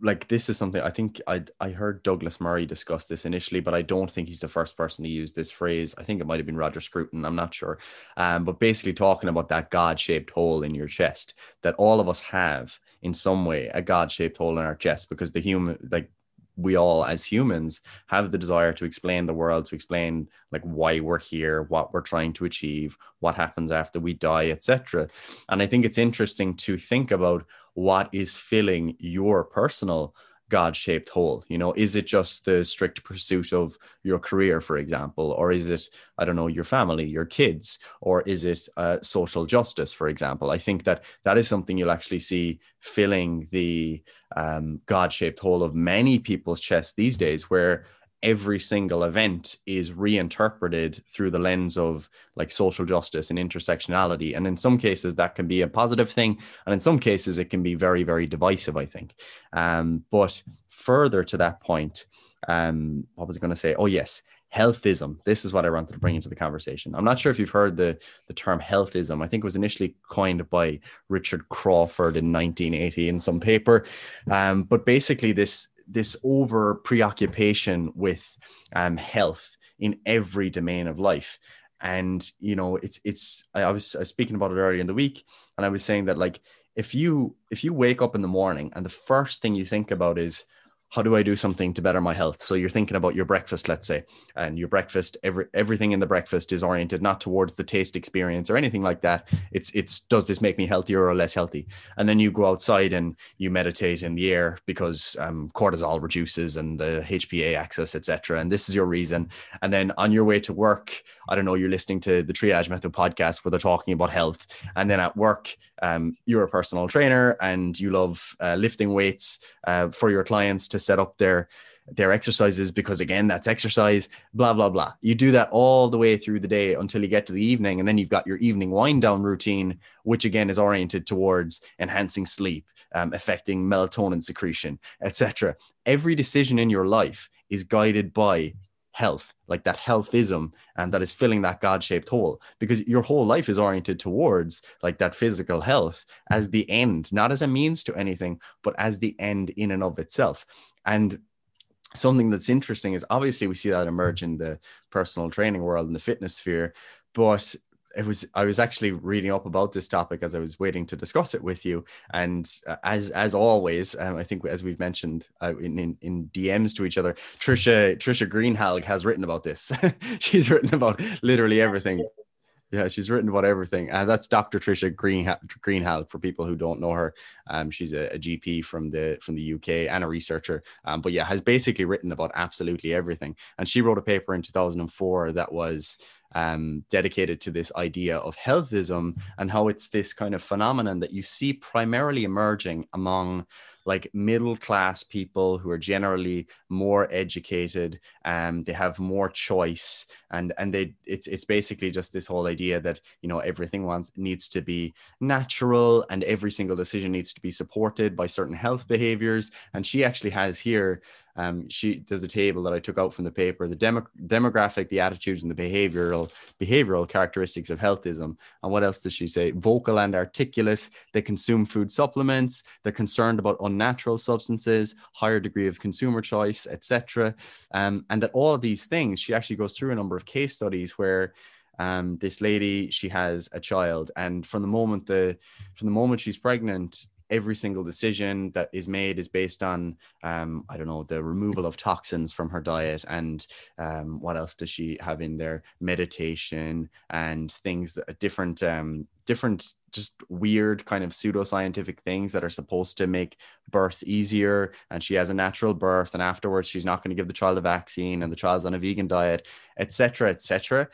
like this is something I think I I heard Douglas Murray discuss this initially, but I don't think he's the first person to use this phrase. I think it might have been Roger Scruton. I'm not sure, um, but basically talking about that God-shaped hole in your chest that all of us have in some way a God-shaped hole in our chest because the human like we all as humans have the desire to explain the world to explain like why we're here what we're trying to achieve what happens after we die etc and i think it's interesting to think about what is filling your personal God shaped hole? You know, is it just the strict pursuit of your career, for example, or is it, I don't know, your family, your kids, or is it uh, social justice, for example? I think that that is something you'll actually see filling the um, God shaped hole of many people's chests these days, where every single event is reinterpreted through the lens of like social justice and intersectionality. And in some cases that can be a positive thing and in some cases it can be very very divisive i think. Um, but further to that point um, what was i going to say? Oh yes healthism. This is what i wanted to bring into the conversation. I'm not sure if you've heard the the term healthism. I think it was initially coined by richard crawford in 1980 in some paper. Um, but basically this this over preoccupation with um, health in every domain of life. And you know it's it's I, was, I was speaking about it earlier in the week and i was saying that like if you if you wake up in the morning and the first thing you think about is how do I do something to better my health? So you're thinking about your breakfast, let's say, and your breakfast, every everything in the breakfast is oriented not towards the taste experience or anything like that. It's it's does this make me healthier or less healthy? And then you go outside and you meditate in the air because um, cortisol reduces and the HPA axis, etc. And this is your reason. And then on your way to work, I don't know, you're listening to the Triage Method podcast where they're talking about health. And then at work, um, you're a personal trainer and you love uh, lifting weights uh, for your clients to set up their their exercises because again that's exercise blah blah blah. You do that all the way through the day until you get to the evening and then you've got your evening wind down routine which again is oriented towards enhancing sleep um, affecting melatonin secretion etc every decision in your life is guided by health, like that healthism, and that is filling that God shaped hole because your whole life is oriented towards like that physical health as the end, not as a means to anything, but as the end in and of itself. And something that's interesting is obviously we see that emerge in the personal training world and the fitness sphere, but it was I was actually reading up about this topic as I was waiting to discuss it with you, and uh, as as always, um, I think as we've mentioned uh, in, in, in DMs to each other, Trisha Trisha Greenhalgh has written about this. she's written about literally everything. Yeah, she's written about everything, and that's Dr. Trisha Green Greenhalgh for people who don't know her. Um, she's a, a, GP from the from the UK and a researcher. Um, but yeah, has basically written about absolutely everything. And she wrote a paper in 2004 that was um, dedicated to this idea of healthism and how it's this kind of phenomenon that you see primarily emerging among like middle class people who are generally more educated um, they have more choice and and they it's it's basically just this whole idea that you know everything wants needs to be natural and every single decision needs to be supported by certain health behaviors. And she actually has here um, she there's a table that I took out from the paper, the demo, demographic, the attitudes, and the behavioral behavioral characteristics of healthism. And what else does she say? Vocal and articulate. They consume food supplements. They're concerned about unnatural substances, higher degree of consumer choice, etc. Um, and that all of these things, she actually goes through a number of case studies where um, this lady she has a child and from the moment the from the moment she's pregnant every single decision that is made is based on um, i don't know the removal of toxins from her diet and um, what else does she have in there? Meditation and things that different um, different just weird kind of pseudoscientific things that are supposed to make birth easier. And she has a natural birth and afterwards she's not going to give the child a vaccine and the child's on a vegan diet etc etc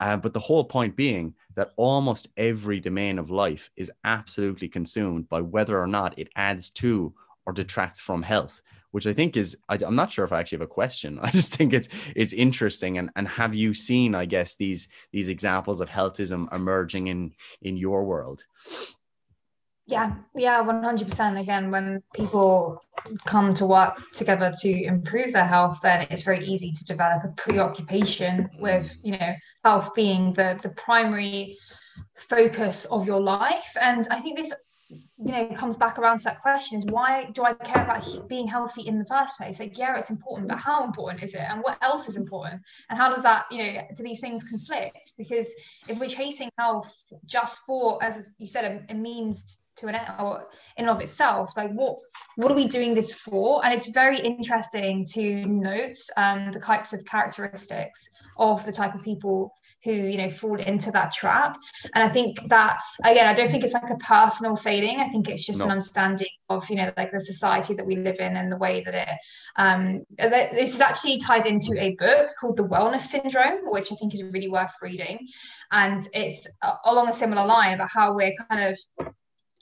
uh, but the whole point being that almost every domain of life is absolutely consumed by whether or not it adds to or detracts from health, which I think is I, am not sure if I actually have a question. I just think it's it's interesting. And and have you seen, I guess, these these examples of healthism emerging in in your world? Yeah, yeah, 100%. Again, when people come to work together to improve their health, then it's very easy to develop a preoccupation with, you know, health being the, the primary focus of your life. And I think this, you know, comes back around to that question is why do I care about being healthy in the first place? Like, yeah, it's important, but how important is it? And what else is important? And how does that, you know, do these things conflict? Because if we're chasing health just for, as you said, a, a means to an or in and of itself like what what are we doing this for? And it's very interesting to note um, the types of characteristics of the type of people who you know fall into that trap. And i think that again i don't think it's like a personal failing. I think it's just no. an understanding of you know like the society that we live in and the way that it um this is actually tied into a book called the wellness syndrome which i think is really worth reading. And it's uh, along a similar line about how we're kind of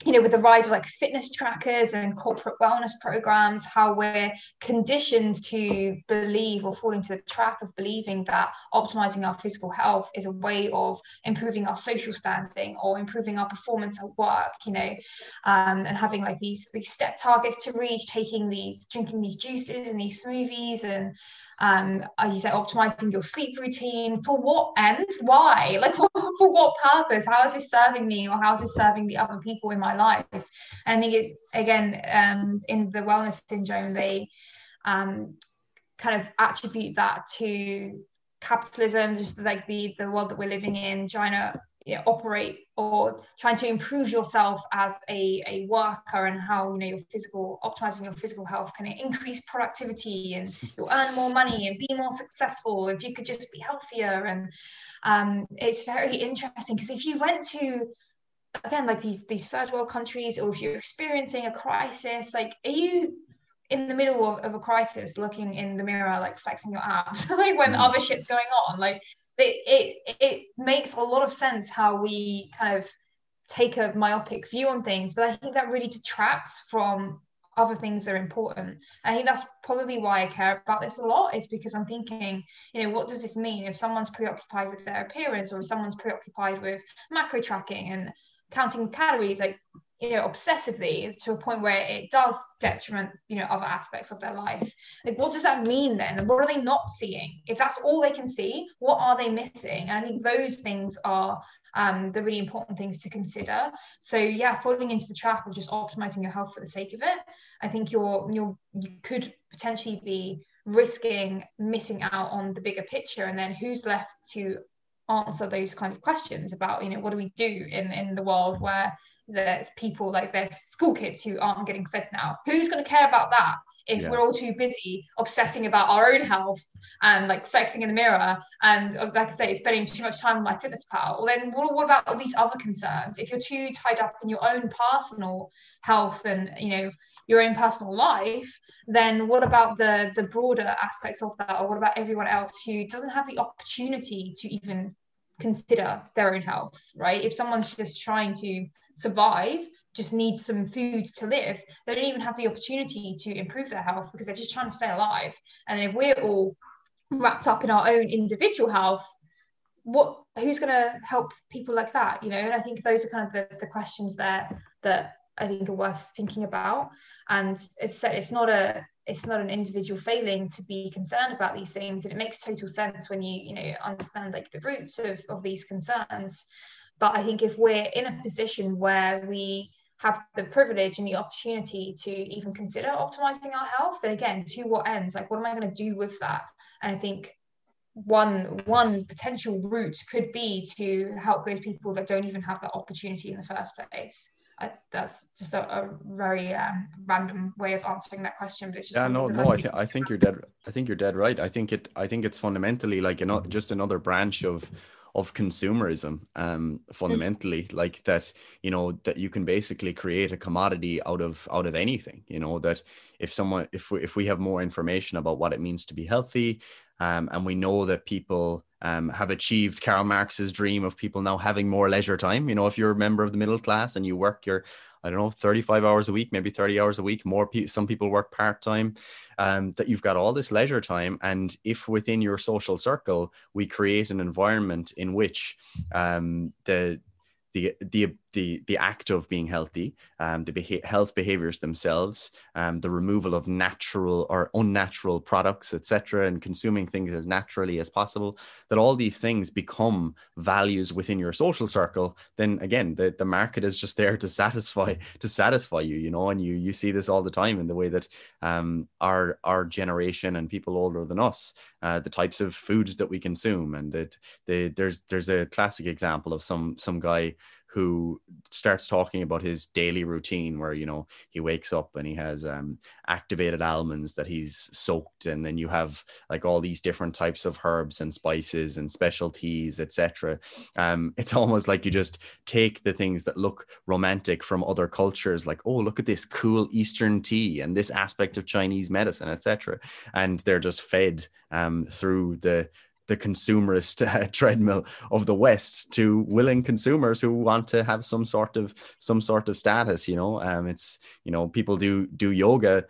you know, with the rise of like fitness trackers and corporate wellness programs, how we're conditioned to believe or fall into the trap of believing that optimizing our physical health is a way of improving our social standing or improving our performance at work, you know, um, and having like these these step targets to reach, taking these, drinking these juices and these smoothies and um, as you say, optimizing your sleep routine for what end? Why? Like for, for what purpose? How is this serving me, or how is this serving the other people in my life? And I think it's again um, in the wellness syndrome, they um, kind of attribute that to capitalism, just like the the world that we're living in, China you know, operate or trying to improve yourself as a, a worker and how you know your physical optimizing your physical health can increase productivity and you'll earn more money and be more successful if you could just be healthier and um, it's very interesting because if you went to again like these these third world countries or if you're experiencing a crisis like are you in the middle of, of a crisis looking in the mirror like flexing your abs like when mm. other shit's going on like it, it it makes a lot of sense how we kind of take a myopic view on things but i think that really detracts from other things that are important. I think that's probably why i care about this a lot is because i'm thinking you know what does this mean if someone's preoccupied with their appearance or if someone's preoccupied with macro tracking and counting calories? Like you know obsessively to a point where it does detriment you know other aspects of their life. Like what does that mean then? What are they not seeing? If that's all they can see what are they missing? And i think those things are um, the really important things to consider. So yeah falling into the trap of just optimizing your health for the sake of it i think you're you're you could potentially be risking missing out on the bigger picture. And then who's left to answer those kind of questions about you know what do we do in in the world where there's people like there's school kids who aren't getting fed now. Who's going to care about that if yeah. we're all too busy obsessing about our own health and like flexing in the mirror and uh, like i say spending too much time on MyFitnessPal well then what, what about all these other concerns? If you're too tied up in your own personal health and you know your own personal life then what about the the broader aspects of that? Or what about everyone else who doesn't have the opportunity to even consider their own health, right? If someone's just trying to survive, just needs some food to live, they don't even have the opportunity to improve their health because they're just trying to stay alive. And if we're all wrapped up in our own individual health, what who's going to help people like that? You know, and I think those are kind of the, the questions there that I think are worth thinking about. And it's it's not a it's not an individual failing to be concerned about these things and it makes total sense when you you know understand like the roots of, of these concerns. But i think if we're in a position where we have the privilege and the opportunity to even consider optimizing our health then again to what ends? Like what am i going to do with that? And i think one one potential route could be to help those people that don't even have that opportunity in the first place I, that's just a, a very um, random way of answering that question. But it's just yeah, no, no. I think I think you're dead. I think you're dead right. I think it. I think it's fundamentally like you know just another branch of of consumerism. Um, fundamentally, mm-hmm. like that. You know that you can basically create a commodity out of out of anything. You know that if someone if we, if we have more information about what it means to be healthy, um, and we know that people um, have achieved Karl Marx's dream of people now having more leisure time. You know, if you're a member of the middle class and you work your, I don't know, 35 hours a week, maybe 30 hours a week, more pe- some people work part time, um, that you've got all this leisure time. And if within your social circle, we create an environment in which um, the the the the the act of being healthy, um, the beha- health behaviors themselves, um, the removal of natural or unnatural products, etc., and consuming things as naturally as possible, that all these things become values within your social circle. Then again, the, the market is just there to satisfy to satisfy you, you know, and you you see this all the time in the way that um, our our generation and people older than us, uh, the types of foods that we consume, and that the, there's there's a classic example of some some guy who starts talking about his daily routine where you know he wakes up and he has um, activated almonds that he's soaked. And then you have like all these different types of herbs and spices and special teas etc um, it's almost like you just take the things that look romantic from other cultures like oh look at this cool eastern tea and this aspect of chinese medicine etc and they're just fed um, through the the consumerist uh, treadmill of the west to willing consumers who want to have some sort of some sort of status you know? Um it's you know people do do yoga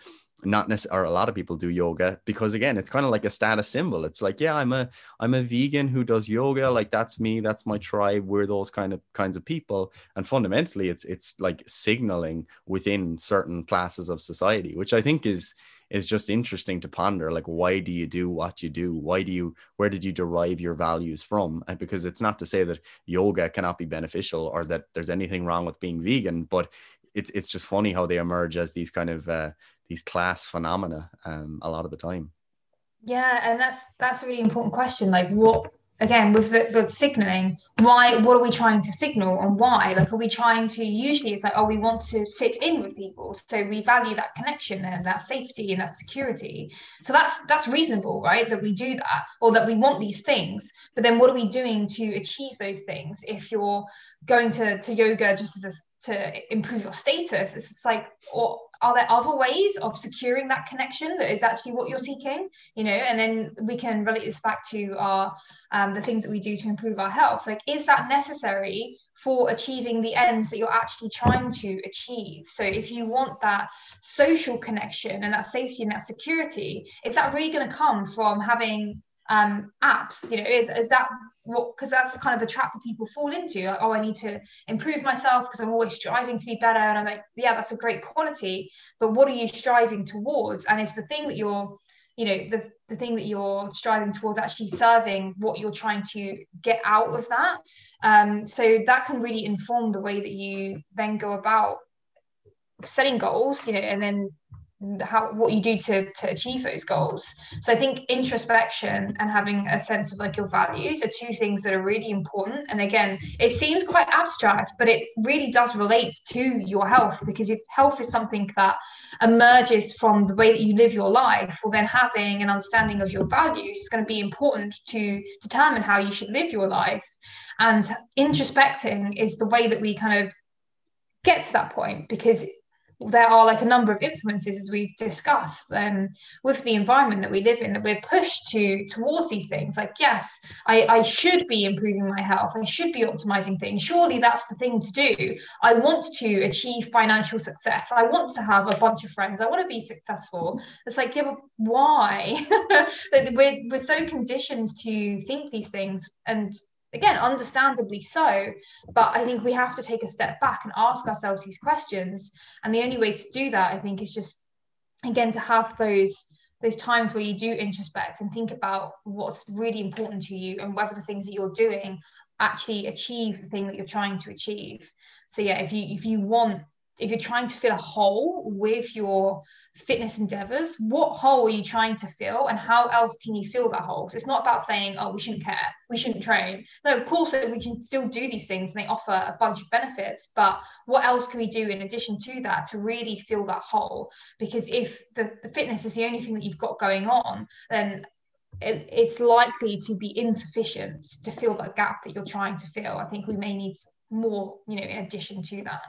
not necessarily a lot of people do yoga because again it's kind of like a status symbol. It's like yeah i'm a i'm a vegan who does yoga like that's me that's my tribe we're those kind of kinds of people. And fundamentally it's it's like signaling within certain classes of society which i think is is just interesting to ponder like why do you do what you do? Why do you where did you derive your values from? And because it's not to say that yoga cannot be beneficial or that there's anything wrong with being vegan but it's it's just funny how they emerge as these kind of uh, these class phenomena um, a lot of the time. Yeah and that's that's a really important question like what again with the, the signaling why what are we trying to signal and why? Like are we trying to usually it's like oh we want to fit in with people so we value that connection and that safety and that security. So that's that's reasonable right that we do that or that we want these things but then what are we doing to achieve those things? If you're going to, to yoga just as a to improve your status. It's like, or are there other ways of securing that connection that is actually what you're seeking? You know, and then we can relate this back to our um, the things that we do to improve our health. Like, is that necessary for achieving the ends that you're actually trying to achieve? So, if you want that social connection and that safety and that security, is that really going to come from having um, apps? You know, is is that what because that's kind of the trap that people fall into. Like oh i need to improve myself because i'm always striving to be better. And i'm like yeah that's a great quality but what are you striving towards? And is the thing that you're you know the, the thing that you're striving towards actually serving what you're trying to get out of that. Um, so that can really inform the way that you then go about setting goals you know and then how what you do to to achieve those goals. So i think introspection and having a sense of like your values are two things that are really important. And again it seems quite abstract but it really does relate to your health because if health is something that emerges from the way that you live your life well then having an understanding of your values is going to be important to determine how you should live your life. And introspecting is the way that we kind of get to that point because there are like a number of influences as we've discussed um, with the environment that we live in that we're pushed to towards these things. Like yes I, I should be improving my health. I should be optimizing things. Surely that's the thing to do. I want to achieve financial success. I want to have a bunch of friends. I want to be successful. It's like yeah, why? We're, we're so conditioned to think these things and again understandably so but i think we have to take a step back and ask ourselves these questions. And the only way to do that i think is just again to have those those times where you do introspect and think about what's really important to you and whether the things that you're doing actually achieve the thing that you're trying to achieve. So yeah if you if you want if you're trying to fill a hole with your fitness endeavors, what hole are you trying to fill and how else can you fill that hole? So it's not about saying, oh, we shouldn't care, we shouldn't train. No, of course, we can still do these things and they offer a bunch of benefits. But what else can we do in addition to that to really fill that hole? Because if the, the fitness is the only thing that you've got going on, then it, it's likely to be insufficient to fill that gap that you're trying to fill. I think we may need more, you know, in addition to that.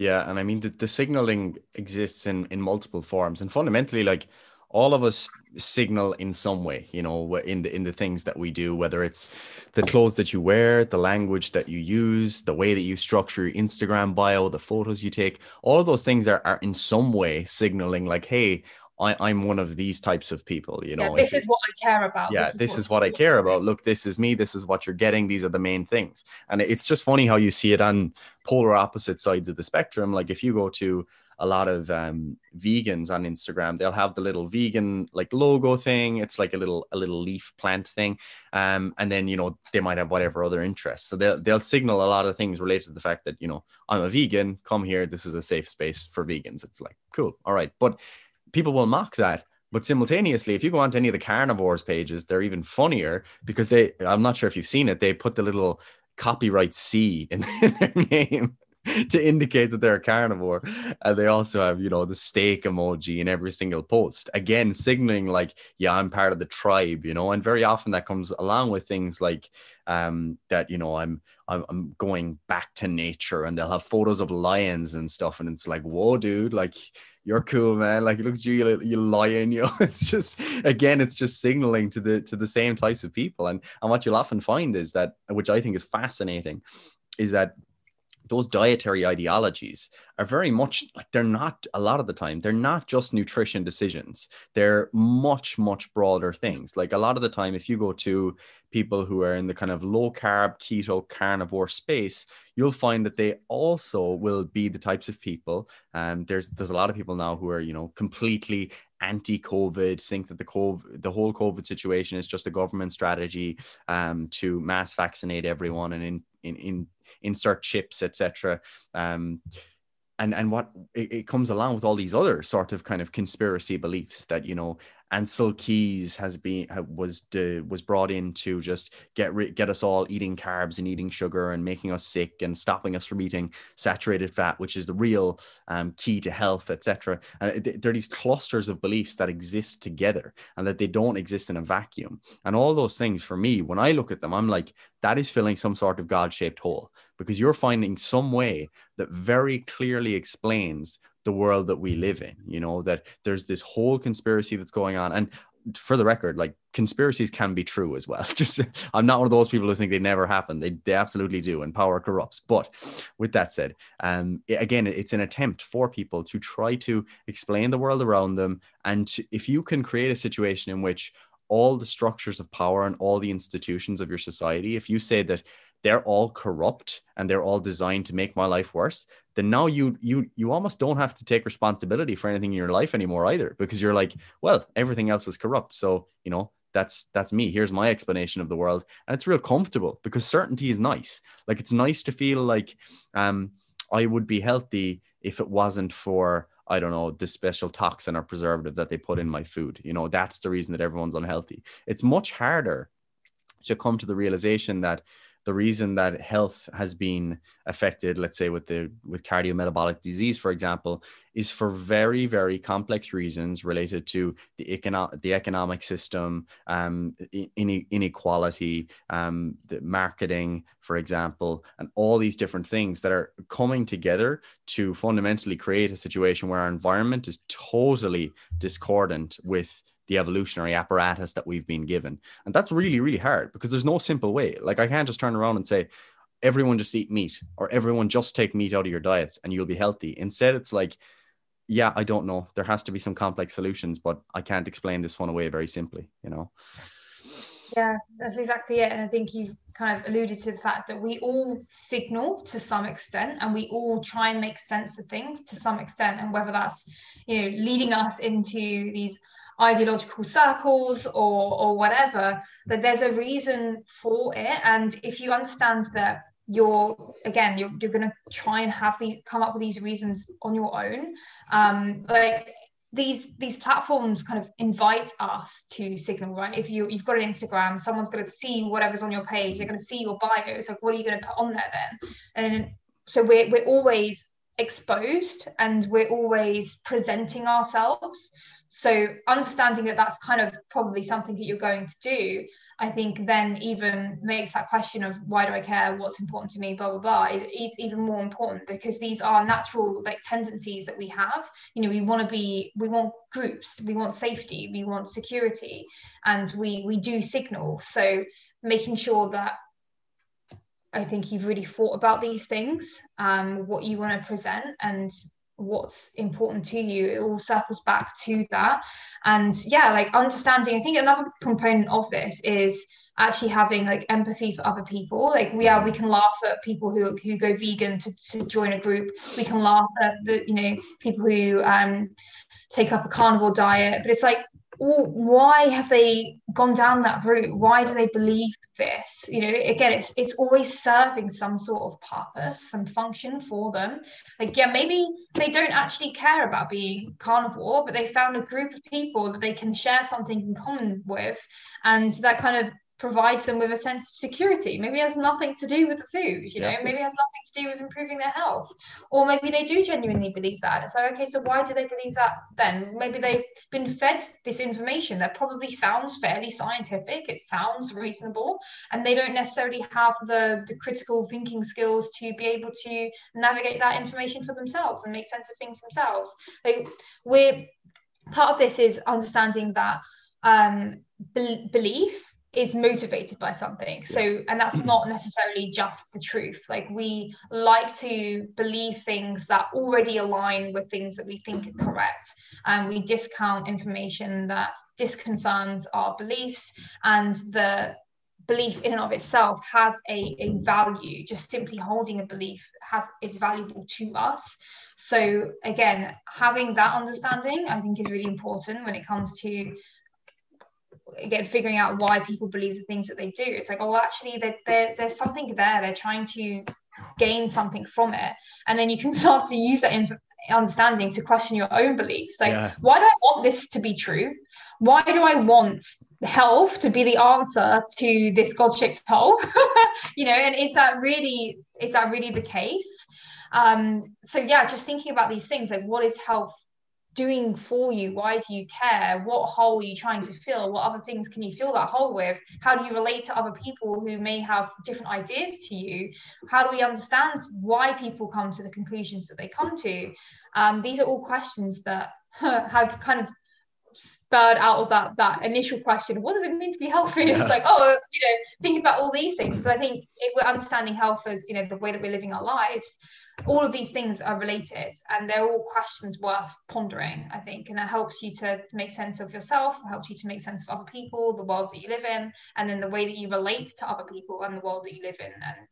Yeah, and I mean the, the signaling exists in in multiple forms, and fundamentally, like all of us signal in some way you know in the in the things that we do whether it's the clothes that you wear the language that you use the way that you structure your instagram bio the photos you take all of those things are, are in some way signaling like hey I, am one of these types of people, you know. Yeah, this is what I care about. Yeah, this is, this what, is what I care about. Look, this is me. This is what you're getting. These are the main things. And it's just funny how you see it on polar opposite sides of the spectrum. Like if you go to a lot of um, vegans on Instagram, they'll have the little vegan like logo thing. It's like a little a little leaf plant thing, um, and then you know they might have whatever other interests. So they'll they'll signal a lot of things related to the fact that you know I'm a vegan. Come here. This is a safe space for vegans. It's like cool. All right, but people will mock that. But simultaneously, if you go onto any of the carnivores pages, they're even funnier because they, I'm not sure if you've seen it, they put the little copyright C in, in their name. To indicate that they're a carnivore. And they also have, you know, the steak emoji in every single post. Again, signaling like, yeah, I'm part of the tribe, you know, and very often that comes along with things like um that, you know, I'm I'm, I'm going back to nature and they'll have photos of lions and stuff. And it's like, whoa, dude, like you're cool, man. Like look at you, you, you lion, you know. It's just again, it's just signaling to the to the same types of people. And and what you'll often find is that, which I think is fascinating, is that those dietary ideologies are very much like they're not a lot of the time they're not just nutrition decisions. They're much much broader things. Like a lot of the time if you go to people who are in the kind of low carb keto carnivore space you'll find that they also will be the types of people um there's there's a lot of people now who are you know completely anti-COVID, think that the COVID, the whole COVID situation is just a government strategy um, to mass vaccinate everyone and in, in, in insert chips, etc. Um, and and what it, it, comes along with all these other sort of kind of conspiracy beliefs that you know Ancel Keys has been was de, was brought in to just get get us all eating carbs and eating sugar and making us sick and stopping us from eating saturated fat, which is the real um, key to health, etc. And there are these clusters of beliefs that exist together and that they don't exist in a vacuum. And all those things, for me, when I look at them, I'm like, that is filling some sort of God-shaped hole because you're finding some way that very clearly explains the world that we live in you know that there's this whole conspiracy that's going on. And for the record like conspiracies can be true as well. Just i'm not one of those people who think they never happen. They, they absolutely do and power corrupts. But with that said um again it's an attempt for people to try to explain the world around them. And to, if you can create a situation in which all the structures of power and all the institutions of your society if you say that they're all corrupt and they're all designed to make my life worse then now you you you almost don't have to take responsibility for anything in your life anymore either because you're like well everything else is corrupt so you know that's that's me here's my explanation of the world and it's real comfortable because certainty is nice like it's nice to feel like um i would be healthy if it wasn't for I don't know, the special toxin or preservative that they put in my food. You know, that's the reason that everyone's unhealthy. It's much harder to come to the realization that the reason that health has been affected let's say with the with cardiometabolic disease for example is for very very complex reasons related to the economic the economic system um, inequality um, the marketing for example and all these different things that are coming together to fundamentally create a situation where our environment is totally discordant with the evolutionary apparatus that we've been given. And that's really, really hard because there's no simple way. Like I can't just turn around and say, everyone just eat meat or everyone just take meat out of your diets and you'll be healthy. Instead, it's like, yeah, I don't know. There has to be some complex solutions, but I can't explain this one away very simply, you know? Yeah, that's exactly it. And I think you've kind of alluded to the fact that we all signal to some extent and we all try and make sense of things to some extent. And whether that's, you know, leading us into these ideological circles or or whatever, that there's a reason for it. And if you understand that you're again you're, you're going to try and have the come up with these reasons on your own um like these these platforms kind of invite us to signal right? If you you've got an instagram someone's going to see whatever's on your page they're going to see your bio it's like what are you going to put on there then? And so we're, we're always exposed and we're always presenting ourselves so understanding that that's kind of probably something that you're going to do i think then even makes that question of why do i care what's important to me blah blah blah is, is even more important because these are natural like tendencies that we have. You know we want to be we want groups we want safety we want security and we we do signal. So making sure that I think you've really thought about these things, um, what you want to present, and what's important to you it all circles back to that. And yeah like understanding i think another component of this is actually having like empathy for other people. Like we are we can laugh at people who who go vegan to, to join a group. We can laugh at the you know people who um take up a carnivore diet. But it's like why have they gone down that route? Why do they believe this? You know again it's it's always serving some sort of purpose some function for them. Like yeah maybe they don't actually care about being carnivore but they found a group of people that they can share something in common with and that kind of provides them with a sense of security. Maybe it has nothing to do with the food, you know, maybe it has nothing to do with improving their health. Or maybe they do genuinely believe that. So, okay, so why do they believe that then? Maybe they've been fed this information that probably sounds fairly scientific, it sounds reasonable, and they don't necessarily have the, the critical thinking skills to be able to navigate that information for themselves and make sense of things themselves. Like we're part of this is understanding that um, be- belief is motivated by something. So and that's not necessarily just the truth. Like we like to believe things that already align with things that we think are correct. And we discount information that disconfirms our beliefs. And the belief in and of itself has a, a value. Just simply holding a belief has is valuable to us. So again having that understanding i think is really important when it comes to again figuring out why people believe the things that they do. It's like oh well, actually there, there's something there. They're trying to gain something from it. And then you can start to use that inf- understanding to question your own beliefs. Like yeah. why do i want this to be true? Why do i want health to be the answer to this god-shaped hole? You know and is that really is that really the case? Um so yeah just thinking about these things like what is health doing for you? Why do you care? What hole are you trying to fill? What other things can you fill that hole with? How do you relate to other people who may have different ideas to you? How do we understand why people come to the conclusions that they come to? Um, these are all questions that have kind of spurred out of that that initial question what does it mean to be healthy yeah. it's like oh you know think about all these things so i think if we're understanding health as you know the way that we're living our lives all of these things are related and they're all questions worth pondering i think. And it helps you to make sense of yourself helps you to make sense of other people the world that you live in and then the way that you relate to other people and the world that you live in and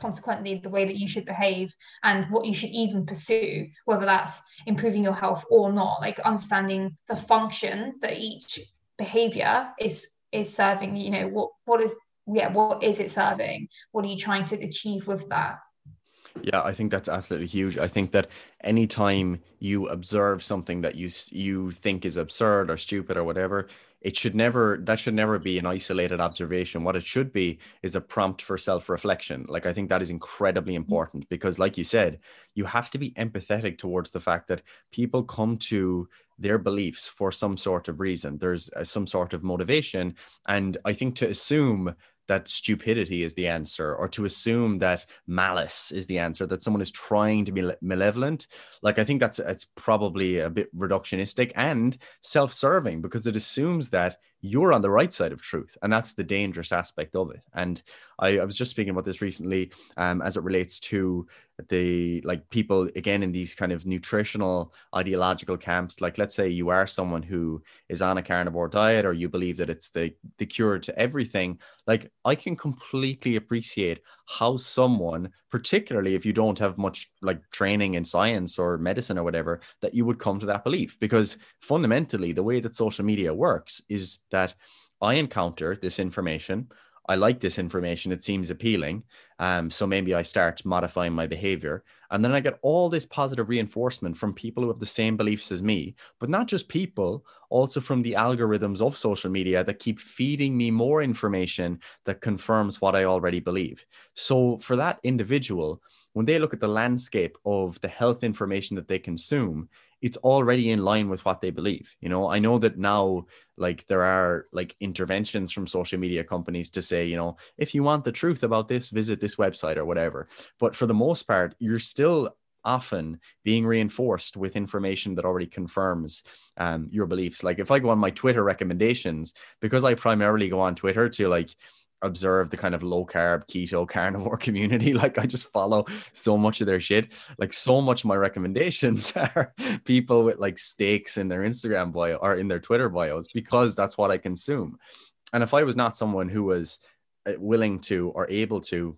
consequently the way that you should behave and what you should even pursue whether that's improving your health or not. Like understanding the function that each behavior is is serving you know what what is yeah what is it serving? What are you trying to achieve with that yeah, I think that's absolutely huge. I think that anytime you observe something that you you think is absurd or stupid or whatever, it should never that should never be an isolated observation. What it should be is a prompt for self-reflection. Like I think that is incredibly mm-hmm. important because like you said, you have to be empathetic towards the fact that people come to their beliefs for some sort of reason. There's uh, some sort of motivation and I think to assume that stupidity is the answer or to assume that malice is the answer that someone is trying to be malevolent like i think that's it's probably a bit reductionistic and self-serving because it assumes that you're on the right side of truth and that's the dangerous aspect of it. And i, I was just speaking about this recently um, as it relates to the like people again in these kind of nutritional ideological camps. Like let's say you are someone who is on a carnivore diet or you believe that it's the the cure to everything. Like i can completely appreciate how someone particularly if you don't have much like training in science or medicine or whatever that you would come to that belief. Because fundamentally the way that social media works is that i encounter this information I like this information. It seems appealing. Um, so maybe I start modifying my behavior. And then I get all this positive reinforcement from people who have the same beliefs as me, but not just people, also from the algorithms of social media that keep feeding me more information that confirms what I already believe. So for that individual, when they look at the landscape of the health information that they consume, it's already in line with what they believe you know? I know that now like there are like interventions from social media companies to say you know if you want the truth about this visit this website or whatever. But for the most part you're still often being reinforced with information that already confirms um, your beliefs. Like if i go on my twitter recommendations because i primarily go on twitter to like observe the kind of low carb keto carnivore community like i just follow so much of their shit. Like so much of my recommendations are people with like steaks in their instagram bio or in their twitter bios because that's what i consume. And if i was not someone who was uh, willing to or able to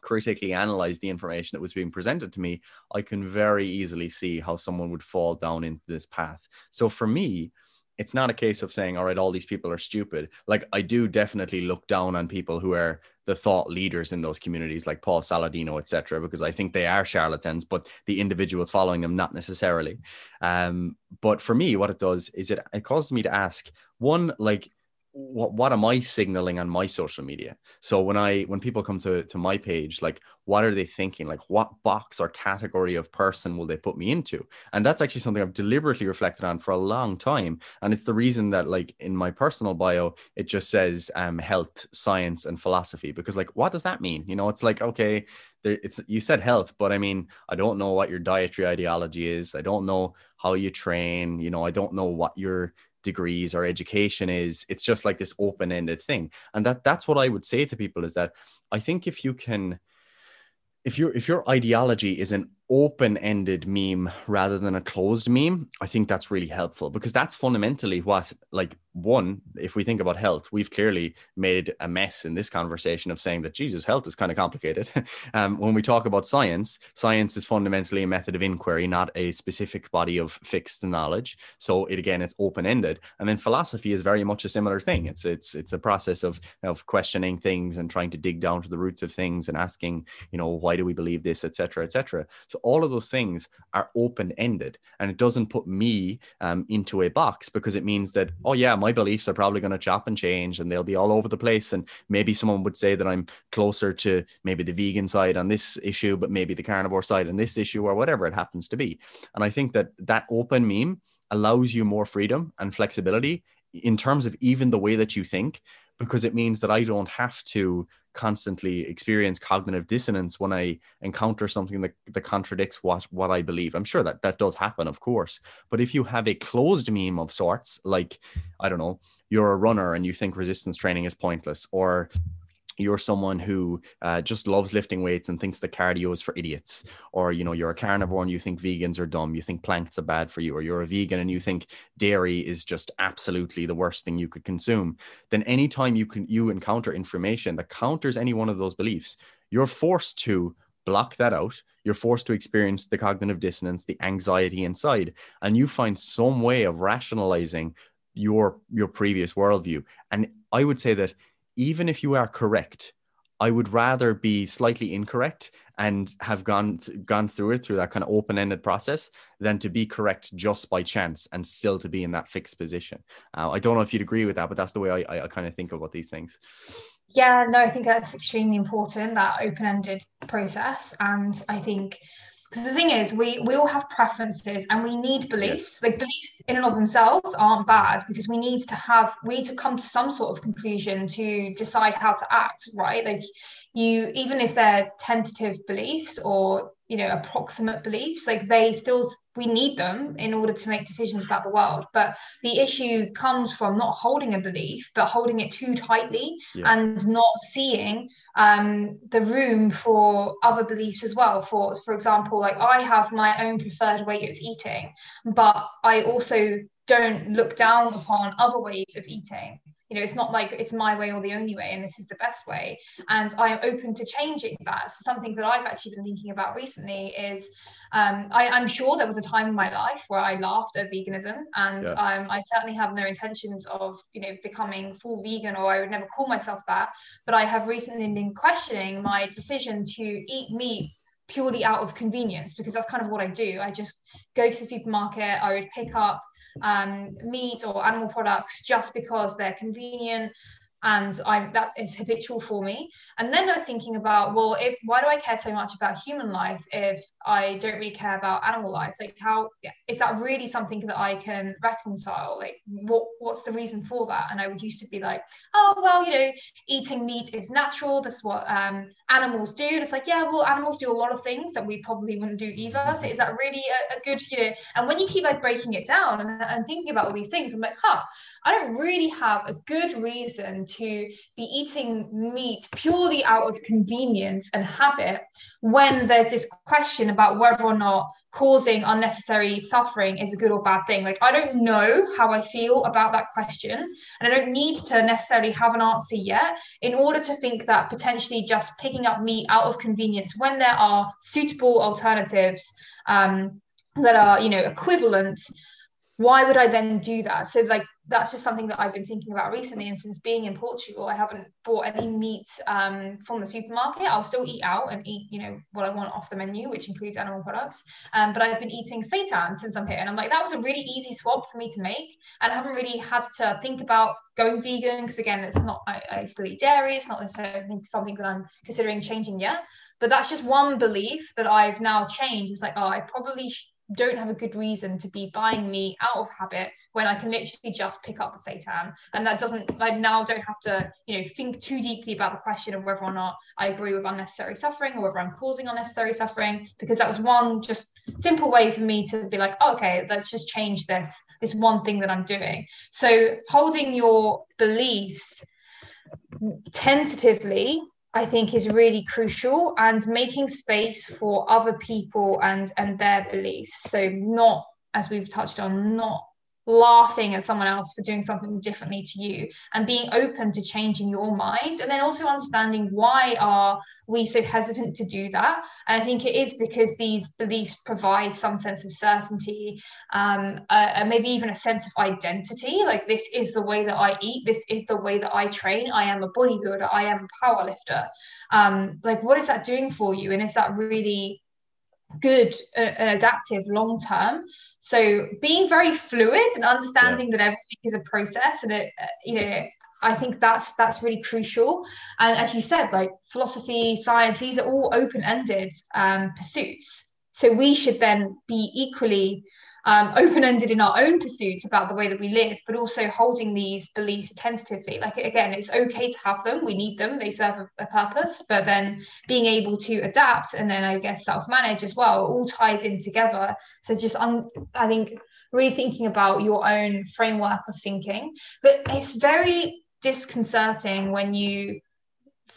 critically analyze the information that was being presented to me i can very easily see how someone would fall down into this path. So for me it's not a case of saying, all right, all these people are stupid. Like I do definitely look down on people who are the thought leaders in those communities, like Paul Saladino, etc., because I think they are charlatans, but the individuals following them not necessarily. Um, but for me, what it does is it it causes me to ask one, like what, what am I signaling on my social media? So when I when people come to to my page, like what are they thinking? Like what box or category of person will they put me into? And that's actually something I've deliberately reflected on for a long time. And it's the reason that like in my personal bio, it just says um health, science, and philosophy. Because like what does that mean? You know, it's like, okay, there it's you said health, but I mean, I don't know what your dietary ideology is. I don't know how you train, you know, I don't know what your degrees or education is it's just like this open-ended thing. And that that's what i would say to people is that i think if you can if your if your ideology is an open-ended meme rather than a closed meme i think that's really helpful because that's fundamentally what like one if we think about health we've clearly made a mess in this conversation of saying that jesus health is kind of complicated. Um, when we talk about science science is fundamentally a method of inquiry not a specific body of fixed knowledge. So it again it's open-ended. And then philosophy is very much a similar thing. It's it's it's a process of of questioning things and trying to dig down to the roots of things and asking you know why do we believe this etc etc so so all of those things are open ended, and it doesn't put me um, into a box because it means that oh yeah, my beliefs are probably going to chop and change, and they'll be all over the place. And maybe someone would say that I'm closer to maybe the vegan side on this issue, but maybe the carnivore side on this issue, or whatever it happens to be. And I think that that open meme allows you more freedom and flexibility in terms of even the way that you think because it means that I don't have to constantly experience cognitive dissonance when I encounter something that, that contradicts what what I believe. I'm sure that that does happen, of course. But if you have a closed meme of sorts, like I don't know, you're a runner and you think resistance training is pointless, or you're someone who uh, just loves lifting weights and thinks that cardio is for idiots. Or you know you're a carnivore and you think vegans are dumb. You think plants are bad for you. Or you're a vegan and you think dairy is just absolutely the worst thing you could consume. Then anytime you can you encounter information that counters any one of those beliefs you're forced to block that out. You're forced to experience the cognitive dissonance the anxiety inside. And you find some way of rationalizing your your previous worldview. And i would say that even if you are correct, I would rather be slightly incorrect and have gone th- gone through it through that kind of open ended process than to be correct just by chance and still to be in that fixed position. Uh, I don't know if you'd agree with that, but that's the way I, I, I kind of think about these things. Yeah, no, I think that's extremely important that open ended process, and I think because the thing is we we all have preferences and we need beliefs yes. like beliefs in and of themselves aren't bad because we need to have we need to come to some sort of conclusion to decide how to act right like you even if they're tentative beliefs or you know approximate beliefs like they still we need them in order to make decisions about the world. But the issue comes from not holding a belief, but holding it too tightly yeah. and not seeing um, the room for other beliefs as well. For for example, like I have my own preferred way of eating, but I also don't look down upon other ways of eating you know it's not like it's my way or the only way and this is the best way. And i'm open to changing that. So something that i've actually been thinking about recently is um, I, am sure there was a time in my life where i laughed at veganism and yeah. um, i certainly have no intentions of you know becoming full vegan or i would never call myself that. But i have recently been questioning my decision to eat meat purely out of convenience because that's kind of what i do. I just go to the supermarket i would pick up um, meat or animal products just because they're convenient and I'm that is habitual for me. And then I was thinking about, well, if why do I care so much about human life if I don't really care about animal life? Like, how is that really something that I can reconcile? Like, what what's the reason for that? And I would used to be like, oh, well, you know, eating meat is natural. That's what um, animals do. And it's like, yeah, well, animals do a lot of things that we probably wouldn't do either. So is that really a, a good, you know? And when you keep like breaking it down and, and thinking about all these things, I'm like, huh, I don't really have a good reason to be eating meat purely out of convenience and habit when there's this question about whether or not causing unnecessary suffering is a good or bad thing. Like, I don't know how I feel about that question, and I don't need to necessarily have an answer yet in order to think that potentially just picking up meat out of convenience when there are suitable alternatives um, that are, you know, equivalent why would I then do that? So like that's just something that I've been thinking about recently. And since being in Portugal, I haven't bought any meat um, from the supermarket. I'll still eat out and eat, you know, what I want off the menu, which includes animal products. Um, but I've been eating seitan since I'm here, and I'm like, that was a really easy swap for me to make, and I haven't really had to think about going vegan because again, it's not I, I still eat dairy. It's not necessarily something that I'm considering changing yet. But that's just one belief that I've now changed. It's like, oh, I probably. Sh- don't have a good reason to be buying meat out of habit when I can literally just pick up the seitan. And that doesn't like now don't have to, you know, think too deeply about the question of whether or not I agree with unnecessary suffering or whether I'm causing unnecessary suffering, because that was one just simple way for me to be like, oh, okay, let's just change this, this one thing that I'm doing. So holding your beliefs tentatively I think is really crucial and making space for other people and and their beliefs. So not as we've touched on, not laughing at someone else for doing something differently to you and being open to changing your mind and then also understanding why are we so hesitant to do that. And i think it is because these beliefs provide some sense of certainty um, uh, maybe even a sense of identity. Like this is the way that i eat. This is the way that i train. I am a bodybuilder. I am a powerlifter. Um, like what is that doing for you? And is that really good uh, and adaptive long term. So being very fluid and understanding yeah. that everything is a process and it uh, you know i think that's that's really crucial. And as you said like philosophy science these are all open-ended um, pursuits. So we should then be equally um, open-ended in our own pursuits about the way that we live, but also holding these beliefs tentatively. Like again, it's okay to have them. We need them. They serve a, a purpose. But then being able to adapt and then I guess self-manage as well all ties in together. So just un- I think really thinking about your own framework of thinking. But it's very disconcerting when you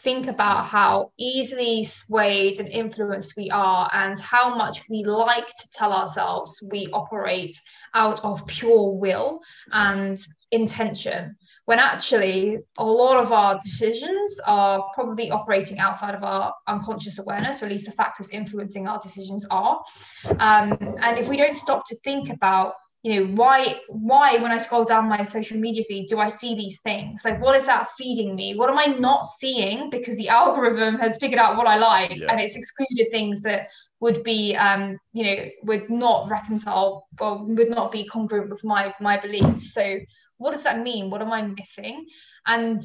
think about how easily swayed and influenced we are and how much we like to tell ourselves we operate out of pure will and intention when actually a lot of our decisions are probably operating outside of our unconscious awareness or at least the factors influencing our decisions are. Um, and if we don't stop to think about you know why why when i scroll down my social media feed do i see these things? Like what is that feeding me? What am i not seeing? Because the algorithm has figured out what i like yeah. and it's excluded things that would be um you know would not reconcile or would not be congruent with my my beliefs. So what does that mean? What am i missing? And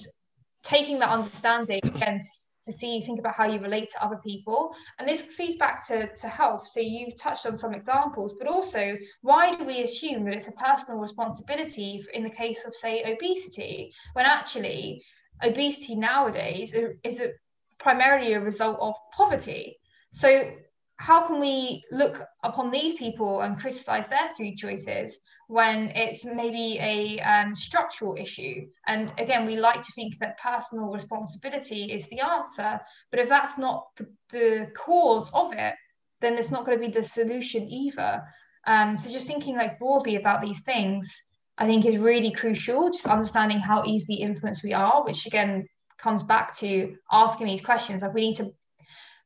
taking that understanding again to see think about how you relate to other people. And this feeds back to, to health. So you've touched on some examples but also why do we assume that it's a personal responsibility in the case of say obesity when actually obesity nowadays is a, primarily a result of poverty? So how can we look upon these people and criticize their food choices when it's maybe a um, structural issue? And again we like to think that personal responsibility is the answer but if that's not the, cause of it then it's not going to be the solution either. Um, so just thinking like broadly about these things i think is really crucial just understanding how easily influenced we are which again comes back to asking these questions. Like we need to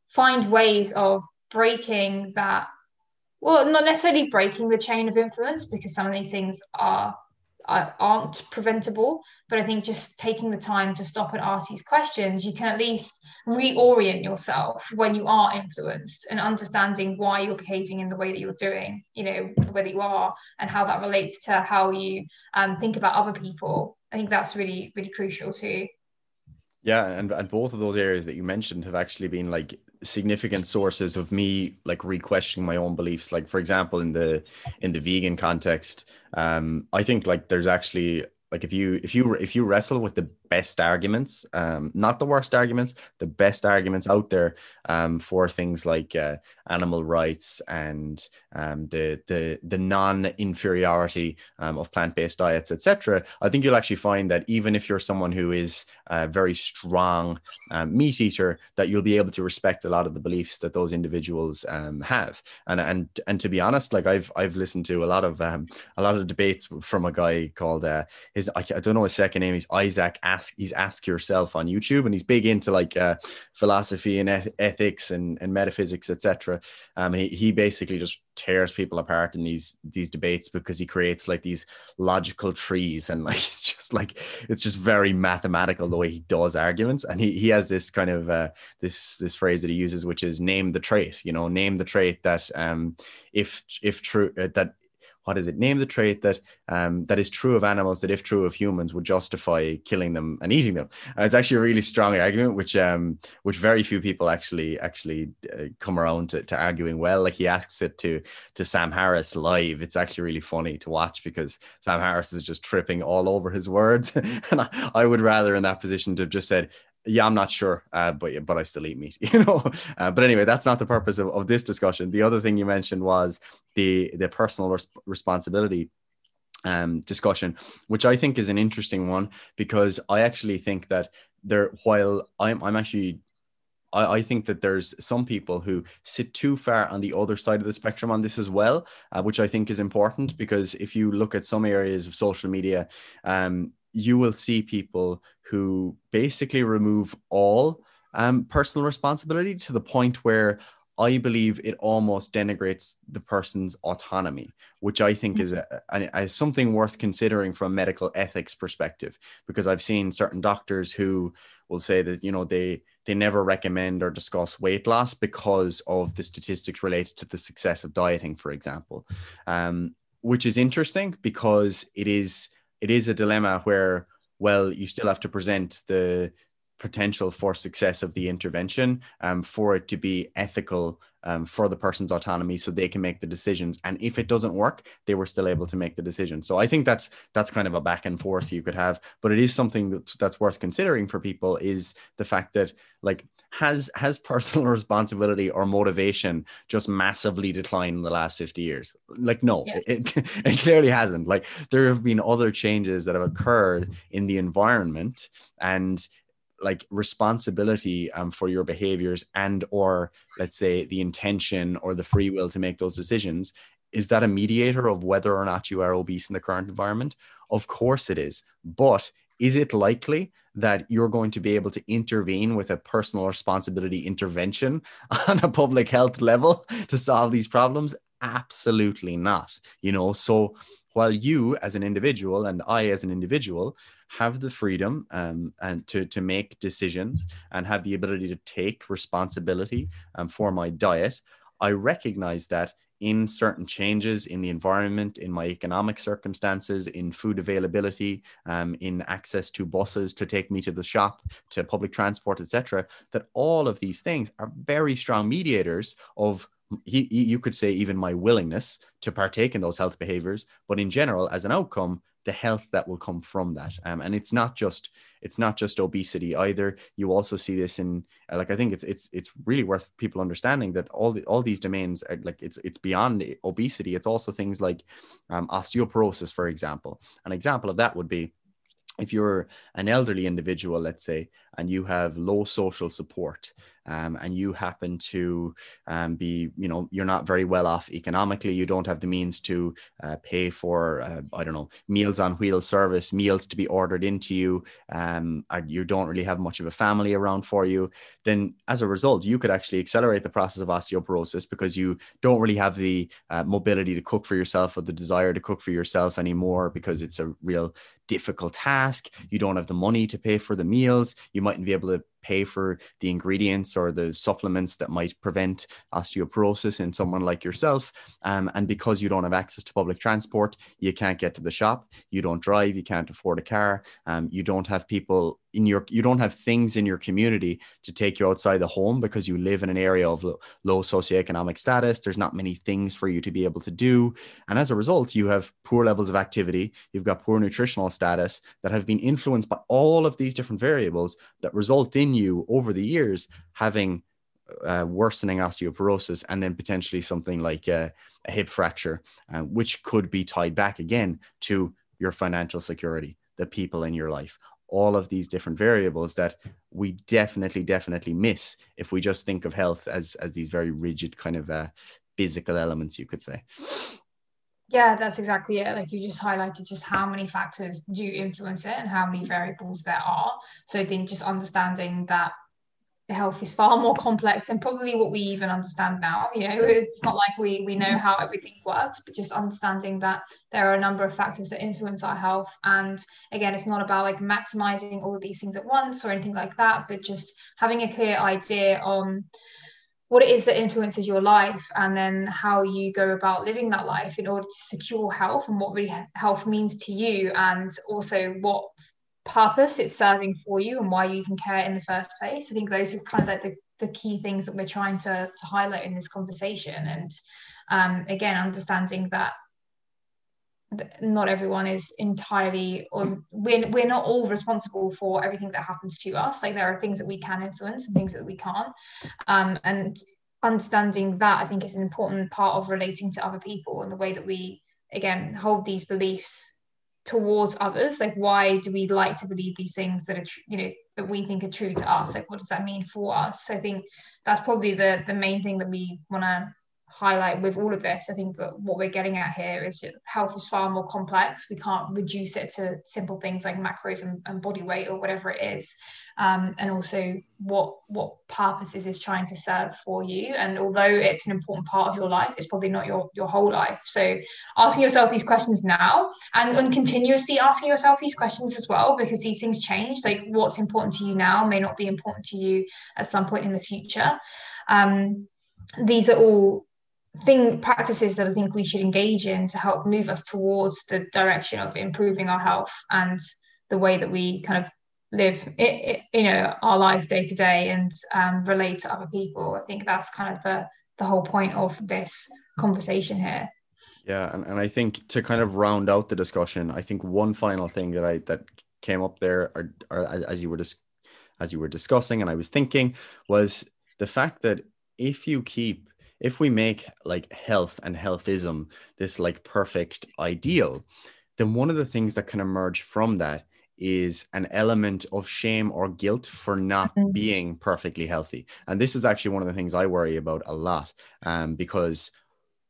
find ways of breaking that well not necessarily breaking the chain of influence because some of these things are, are aren't preventable but i think just taking the time to stop and ask these questions you can at least reorient yourself when you are influenced and understanding why you're behaving in the way that you're doing you know whether you are and how that relates to how you um, think about other people. I think that's really really crucial too yeah, and, and both of those areas that you mentioned have actually been like significant sources of me like re-questioning my own beliefs. Like for example, in the in the vegan context, um, I think like there's actually like if you if you if you wrestle with the best arguments um not the worst arguments the best arguments out there um for things like uh, animal rights and um the the the non inferiority um, of plant-based diets etc i think you'll actually find that even if you're someone who is a very strong um, meat eater that you'll be able to respect a lot of the beliefs that those individuals um, have. And and and to be honest like i've i've listened to a lot of a lot of debates from a guy called uh his I, I don't know his second name. He's Isaac Ask. He's Ask Yourself on YouTube, and he's big into like uh, philosophy and eth- ethics and, and metaphysics, etc. Um, he he basically just tears people apart in these these debates because he creates like these logical trees and like it's just like it's just very mathematical the way he does arguments and he he has this kind of uh, this this phrase that he uses which is name the trait you know name the trait that um if if true uh, that what is it? Name the trait that um, that is true of animals that, if true of humans, would justify killing them and eating them. And it's actually a really strong argument, which um, which very few people actually actually uh, come around to, to arguing well. Like he asks it to to Sam Harris live. It's actually really funny to watch because Sam Harris is just tripping all over his words, and I, I would rather in that position to have just said, yeah, I'm not sure, uh, but but I still eat meat, you know. Uh, but anyway, that's not the purpose of, of this discussion. The other thing you mentioned was the the personal res- responsibility um, discussion, which I think is an interesting one because I actually think that there, while I'm I'm actually I, think that there's some people who sit too far on the other side of the spectrum on this as well, uh, which I think is important because if you look at some areas of social media, um, you will see people who basically remove all um, personal responsibility to the point where I believe it almost denigrates the person's autonomy, which I think is a, a, a, something worth considering from a medical ethics perspective. Because I've seen certain doctors who will say that you know they they never recommend or discuss weight loss because of the statistics related to the success of dieting, for example, um, which is interesting because it is it is a dilemma where well you still have to present the potential for success of the intervention um, for it to be ethical um, for the person's autonomy so they can make the decisions. And if it doesn't work they were still able to make the decision. So i think that's that's kind of a back and forth you could have. But it is something that's, that's worth considering for people is the fact that like has has personal responsibility or motivation just massively declined in the last 50 years? Like no yeah. it, it clearly hasn't. Like there have been other changes that have occurred in the environment and like responsibility um, for your behaviors and or let's say the intention or the free will to make those decisions. Is that a mediator of whether or not you are obese in the current environment? Of course it is. But is it likely that you're going to be able to intervene with a personal responsibility intervention on a public health level to solve these problems? Absolutely not you know? So while you as an individual and i as an individual have the freedom um, and to, to make decisions and have the ability to take responsibility um, for my diet, I recognize that in certain changes in the environment, in my economic circumstances, in food availability, um, in access to buses to take me to the shop, to public transport, etc., that all of these things are very strong mediators of he, you could say even my willingness to partake in those health behaviors but in general as an outcome the health that will come from that. Um, and it's not just it's not just obesity either. You also see this in uh, like i think it's it's it's really worth people understanding that all the all these domains are like it's it's beyond obesity. It's also things like um, osteoporosis for example. An example of that would be if you're an elderly individual, let's say, and you have low social support, um, and you happen to um, be, you know, you're not very well off economically, you don't have the means to uh, pay for, uh, I don't know, meals on wheels service, meals to be ordered into you, um, you don't really have much of a family around for you, then as a result, you could actually accelerate the process of osteoporosis because you don't really have the uh, mobility to cook for yourself or the desire to cook for yourself anymore because it's a real difficult task. You don't have the money to pay for the meals. You mightn't be able to pay for the ingredients or the supplements that might prevent osteoporosis in someone like yourself. Um, and because you don't have access to public transport, you can't get to the shop, you don't drive, you can't afford a car, um, you don't have people in your you don't have things in your community to take you outside the home because you live in an area of low, socioeconomic status. There's not many things for you to be able to do. And as a result you have poor levels of activity. You've got poor nutritional status that have been influenced by all of these different variables that result in you over the years having uh, worsening osteoporosis and then potentially something like a, a hip fracture, uh, which could be tied back again to your financial security, the people in your life, all of these different variables that we definitely, definitely miss if we just think of health as as these very rigid kind of uh, physical elements, you could say. Yeah, that's exactly it. Like you just highlighted just how many factors do influence it and how many variables there are. So I think just understanding that health is far more complex than probably what we even understand now. You know, it's not like we we know how everything works, but just understanding that there are a number of factors that influence our health. And again, it's not about like maximizing all of these things at once or anything like that, but just having a clear idea on what it is that influences your life and then how you go about living that life in order to secure health and what really health means to you and also what purpose it's serving for you and why you even care in the first place. I think those are kind of like the, the key things that we're trying to, to highlight in this conversation. And um, again understanding that not everyone is entirely or we're, we're not all responsible for everything that happens to us. Like there are things that we can influence and things that we can't. Um, and understanding that i think is an important part of relating to other people and the way that we again hold these beliefs towards others? Like why do we like to believe these things that are tr- you know that we think are true to us? Like what does that mean for us? So i think that's probably the the main thing that we want to highlight with all of this i think that what we're getting at here is health is far more complex. We can't reduce it to simple things like macros and, and body weight or whatever it is. Um, and also what what purposes is trying to serve for you. And although it's an important part of your life it's probably not your your whole life. So asking yourself these questions now and, and continuously asking yourself these questions as well because these things change. Like what's important to you now may not be important to you at some point in the future. Um, these are all thing practices that I think we should engage in to help move us towards the direction of improving our health and the way that we kind of live it, it, you know our lives day to day and um, relate to other people. I think that's kind of the the whole point of this conversation here. Yeah and, and i think to kind of round out the discussion i think one final thing that i that came up there or, or as, as you were dis- as you were discussing and i was thinking was the fact that if you keep if we make like health and healthism this like perfect ideal, then one of the things that can emerge from that is an element of shame or guilt for not mm-hmm. being perfectly healthy. And this is actually one of the things I worry about a lot um, because,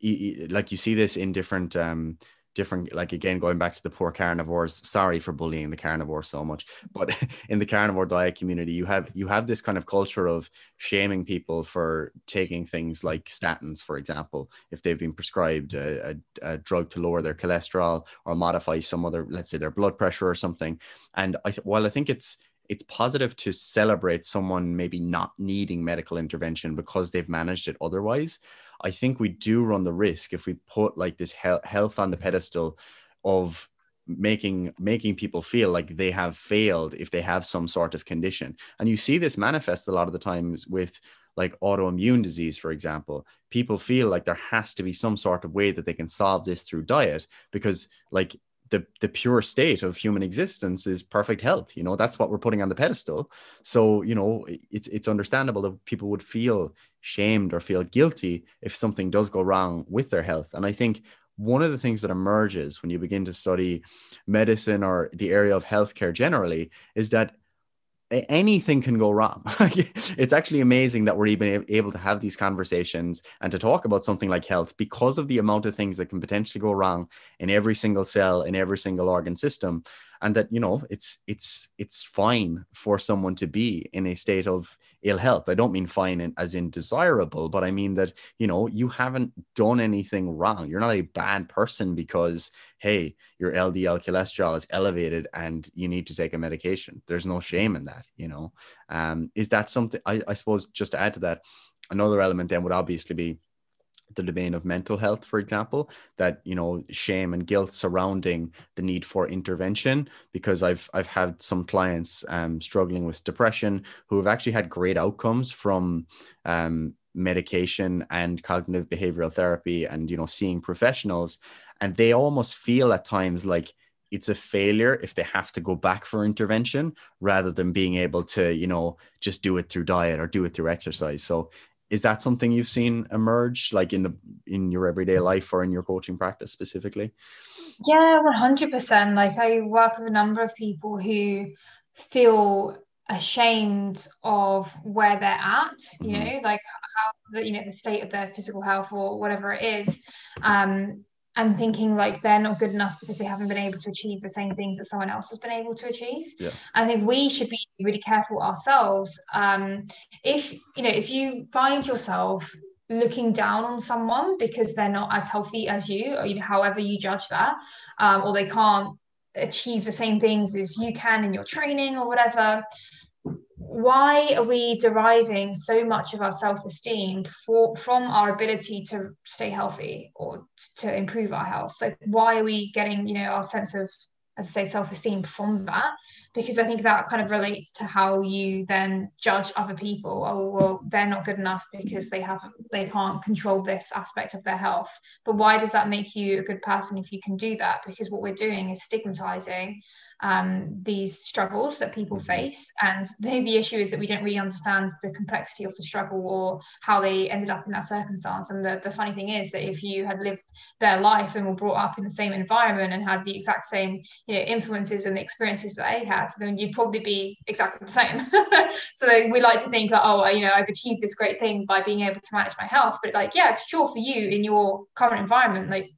like, you see this in different um, different like again going back to the poor carnivores sorry for bullying the carnivore so much but in the carnivore diet community you have you have this kind of culture of shaming people for taking things like statins for example if they've been prescribed a, a, a drug to lower their cholesterol or modify some other let's say their blood pressure or something and I th- while i think it's it's positive to celebrate someone maybe not needing medical intervention because they've managed it otherwise. I think we do run the risk if we put like this health on the pedestal of making making people feel like they have failed if they have some sort of condition. And you see this manifest a lot of the times with like autoimmune disease, for example, people feel like there has to be some sort of way that they can solve this through diet because, like, the, the pure state of human existence is perfect health you know that's what we're putting on the pedestal. So you know it's it's understandable that people would feel shamed or feel guilty if something does go wrong with their health. And i think one of the things that emerges when you begin to study medicine or the area of healthcare generally is that anything can go wrong. it's actually amazing that we're even able to have these conversations and to talk about something like health because of the amount of things that can potentially go wrong in every single cell in every single organ system and that you know it's it's it's fine for someone to be in a state of ill health. I don't mean fine as in desirable but i mean that you know you haven't done anything wrong. You're not a bad person because hey your ldl cholesterol is elevated and you need to take a medication. There's no shame in that you know. Um, is that something I, I suppose just to add to that another element then would obviously be the domain of mental health, for example, that you know shame and guilt surrounding the need for intervention. Because I've I've had some clients um, struggling with depression who have actually had great outcomes from um, medication and cognitive behavioral therapy, and you know seeing professionals, and they almost feel at times like it's a failure if they have to go back for intervention rather than being able to you know just do it through diet or do it through exercise so is that something you've seen emerge like in the in your everyday life or in your coaching practice specifically? Yeah 100% like i work with a number of people who feel ashamed of where they're at you mm-hmm. know like how the you know the state of their physical health or whatever it is. Um and thinking like they're not good enough because they haven't been able to achieve the same things that someone else has been able to achieve. Yeah. I think we should be really careful ourselves. Um, if you know, if you find yourself looking down on someone because they're not as healthy as you, or you know, however you judge that, um, or they can't achieve the same things as you can in your training or whatever why are we deriving so much of our self-esteem for, from our ability to stay healthy or to improve our health like why are we getting you know our sense of as I say, self-esteem from that, because I think that kind of relates to how you then judge other people. Oh, well, they're not good enough because they haven't, they can't control this aspect of their health. But why does that make you a good person if you can do that? Because what we're doing is stigmatizing um, these struggles that people mm-hmm. face. And the, the issue is that we don't really understand the complexity of the struggle or how they ended up in that circumstance. And the, the funny thing is that if you had lived their life and were brought up in the same environment and had the exact same you know, influences and experiences that they had, then you'd probably be exactly the same. so we like to think that, oh, you know, I've achieved this great thing by being able to manage my health. But like, yeah, sure, for you in your current environment, like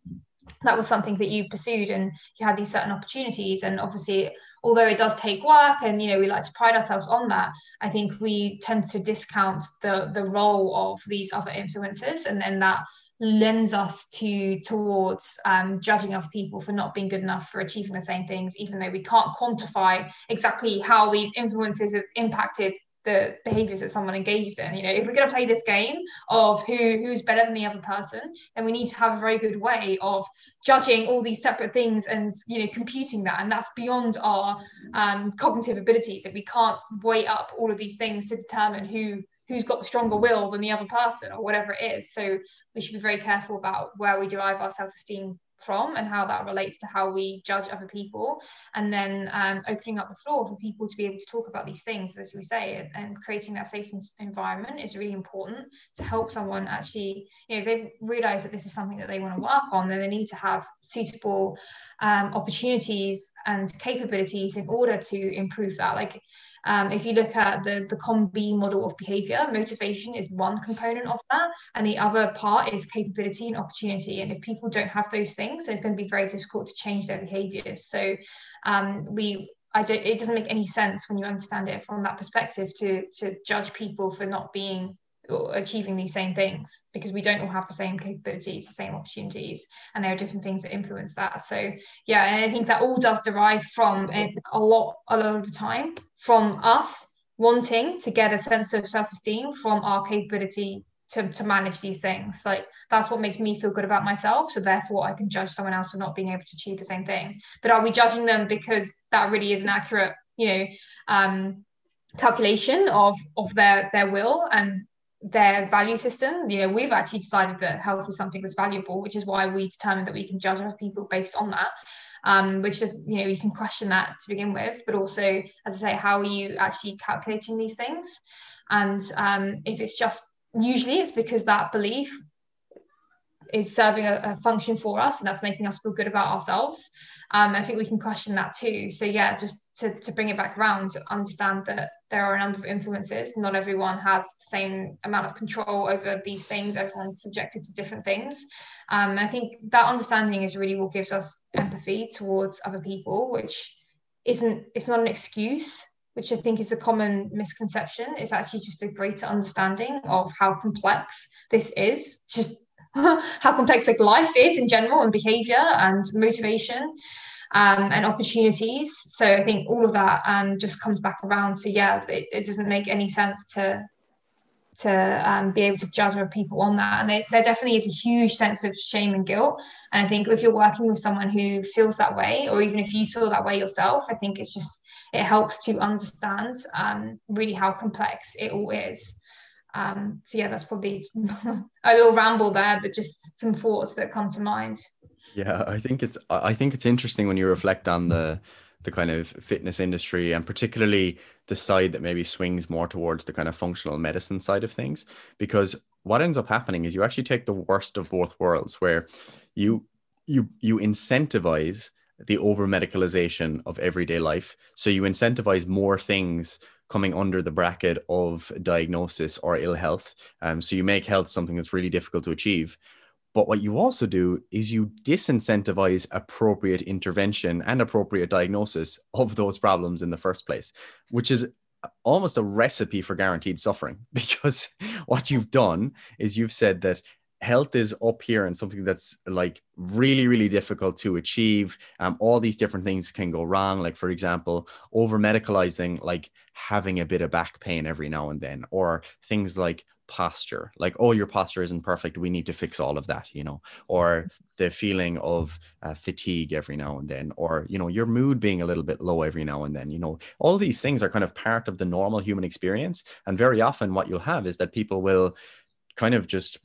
that was something that you pursued and you had these certain opportunities. And obviously although it does take work and you know we like to pride ourselves on that i think we tend to discount the the role of these other influences and then that lends us to towards um, judging other people for not being good enough for achieving the same things even though we can't quantify exactly how these influences have impacted the behaviors that someone engages in. You know if we're going to play this game of who who's better than the other person then we need to have a very good way of judging all these separate things and you know computing that. And that's beyond our um, cognitive abilities that we can't weigh up all of these things to determine who who's got the stronger will than the other person or whatever it is. So we should be very careful about where we derive our self-esteem from and how that relates to how we judge other people. And then um, opening up the floor for people to be able to talk about these things as we say and, creating that safe environment is really important to help someone actually you know they've realized that this is something that they want to work on then they need to have suitable um, opportunities and capabilities in order to improve that. Like um, if you look at the, the COM-B model of behavior, motivation is one component of that, and the other part is capability and opportunity. And if people don't have those things, it's going to be very difficult to change their behaviors. So um, we I don't, it doesn't make any sense when you understand it from that perspective to to judge people for not being achieving these same things because we don't all have the same capabilities the same opportunities and there are different things that influence that. So yeah and i think that all does derive from a lot a lot of the time from us wanting to get a sense of self-esteem from our capability to, to manage these things. Like that's what makes me feel good about myself so therefore i can judge someone else for not being able to achieve the same thing. But are we judging them because that really is an accurate you know um calculation of of their their will and their value system. You know, we've actually decided that health is something that's valuable, which is why we determined that we can judge other people based on that. Um, which is, you know, you can question that to begin with, but also, as I say, how are you actually calculating these things? And um, if it's just usually it's because that belief is serving a, a, function for us and that's making us feel good about ourselves um, i think we can question that too so yeah just to, to bring it back around understand that there are a number of influences. Not everyone has the same amount of control over these things. Everyone's subjected to different things. Um, i think that understanding is really what gives us empathy towards other people which isn't it's not an excuse which I think is a common misconception, It's actually just a greater understanding of how complex this is. Just how complex like life is in general and behavior and motivation um, and opportunities. So i think all of that um, just comes back around so yeah it, it doesn't make any sense to to um, be able to judge other people on that. And there definitely is a huge sense of shame and guilt. And i think if you're working with someone who feels that way or even if you feel that way yourself i think it's just it helps to understand um, really how complex it all is. Um, so yeah, that's probably a little ramble there, but just some thoughts that come to mind. Yeah, I think it's I think it's interesting when you reflect on the the kind of fitness industry and particularly the side that maybe swings more towards the kind of functional medicine side of things because what ends up happening is you actually take the worst of both worlds where you you you incentivize the over medicalization of everyday life so you incentivize more things coming under the bracket of diagnosis or ill health. Um, so you make health something that's really difficult to achieve. But what you also do is you disincentivize appropriate intervention and appropriate diagnosis of those problems in the first place, which is almost a recipe for guaranteed suffering. Because what you've done is you've said that health is up here and something that's like really really difficult to achieve. Um, all these different things can go wrong. Like for example over medicalizing like having a bit of back pain every now and then or things like posture like oh your posture isn't perfect we need to fix all of that you know? Or the feeling of uh, fatigue every now and then or you know your mood being a little bit low every now and then you know? All these things are kind of part of the normal human experience and very often what you'll have is that people will kind of just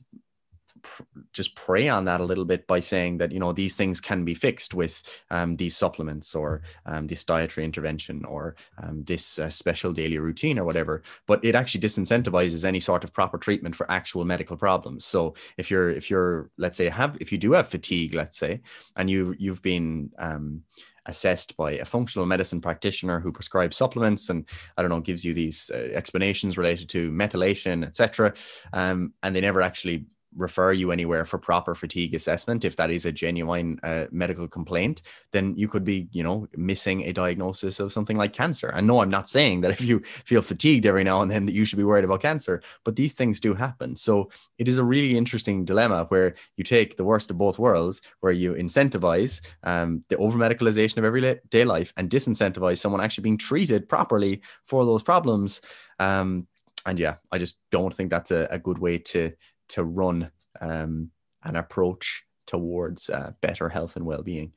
just prey on that a little bit by saying that you know these things can be fixed with um, these supplements or um, this dietary intervention or um, this uh, special daily routine or whatever but it actually disincentivizes any sort of proper treatment for actual medical problems so if you're if you're let's say have if you do have fatigue let's say and you you've been um, assessed by a functional medicine practitioner who prescribes supplements and I don't know gives you these uh, explanations related to methylation, etc. Um, and they never actually refer you anywhere for proper fatigue assessment if that is a genuine uh, medical complaint then you could be you know missing a diagnosis of something like cancer. And no i'm not saying that if you feel fatigued every now and then that you should be worried about cancer but these things do happen. So it is a really interesting dilemma where you take the worst of both worlds where you incentivize um, the over medicalization of everyday life and disincentivize someone actually being treated properly for those problems. Um, and yeah i just don't think that's a, a good way to to run um, an approach towards uh, better health and well-being.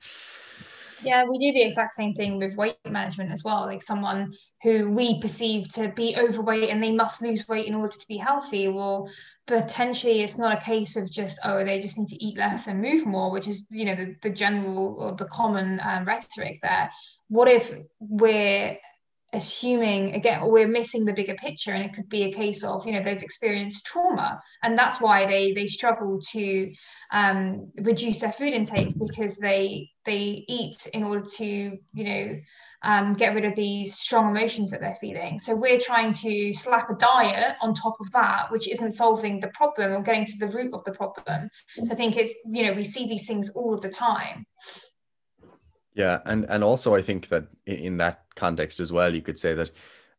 Yeah we do the exact same thing with weight management as well. Like someone who we perceive to be overweight and they must lose weight in order to be healthy well potentially it's not a case of just oh they just need to eat less and move more which is you know the, the general or the common um, rhetoric there. What if we're assuming again we're missing the bigger picture and it could be a case of you know they've experienced trauma and that's why they they struggle to um, reduce their food intake because they they eat in order to you know um, get rid of these strong emotions that they're feeling. So we're trying to slap a diet on top of that which isn't solving the problem or getting to the root of the problem. So i think it's you know we see these things all the time yeah, and and also I think that in that context as well, you could say that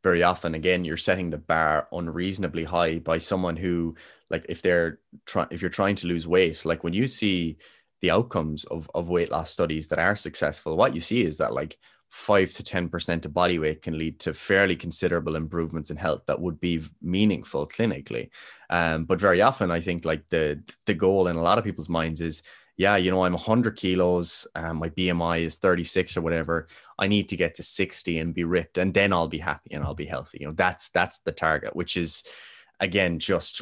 very often again you're setting the bar unreasonably high by someone who like if they're trying if you're trying to lose weight, like when you see the outcomes of of weight loss studies that are successful, what you see is that like five to ten percent of body weight can lead to fairly considerable improvements in health that would be meaningful clinically. Um, but very often, I think like the the goal in a lot of people's minds is yeah, you know, I'm 100 kilos, um, my BMI is 36 or whatever. I need to get to 60 and be ripped, and then I'll be happy and I'll be healthy. You know, that's that's the target, which is again, just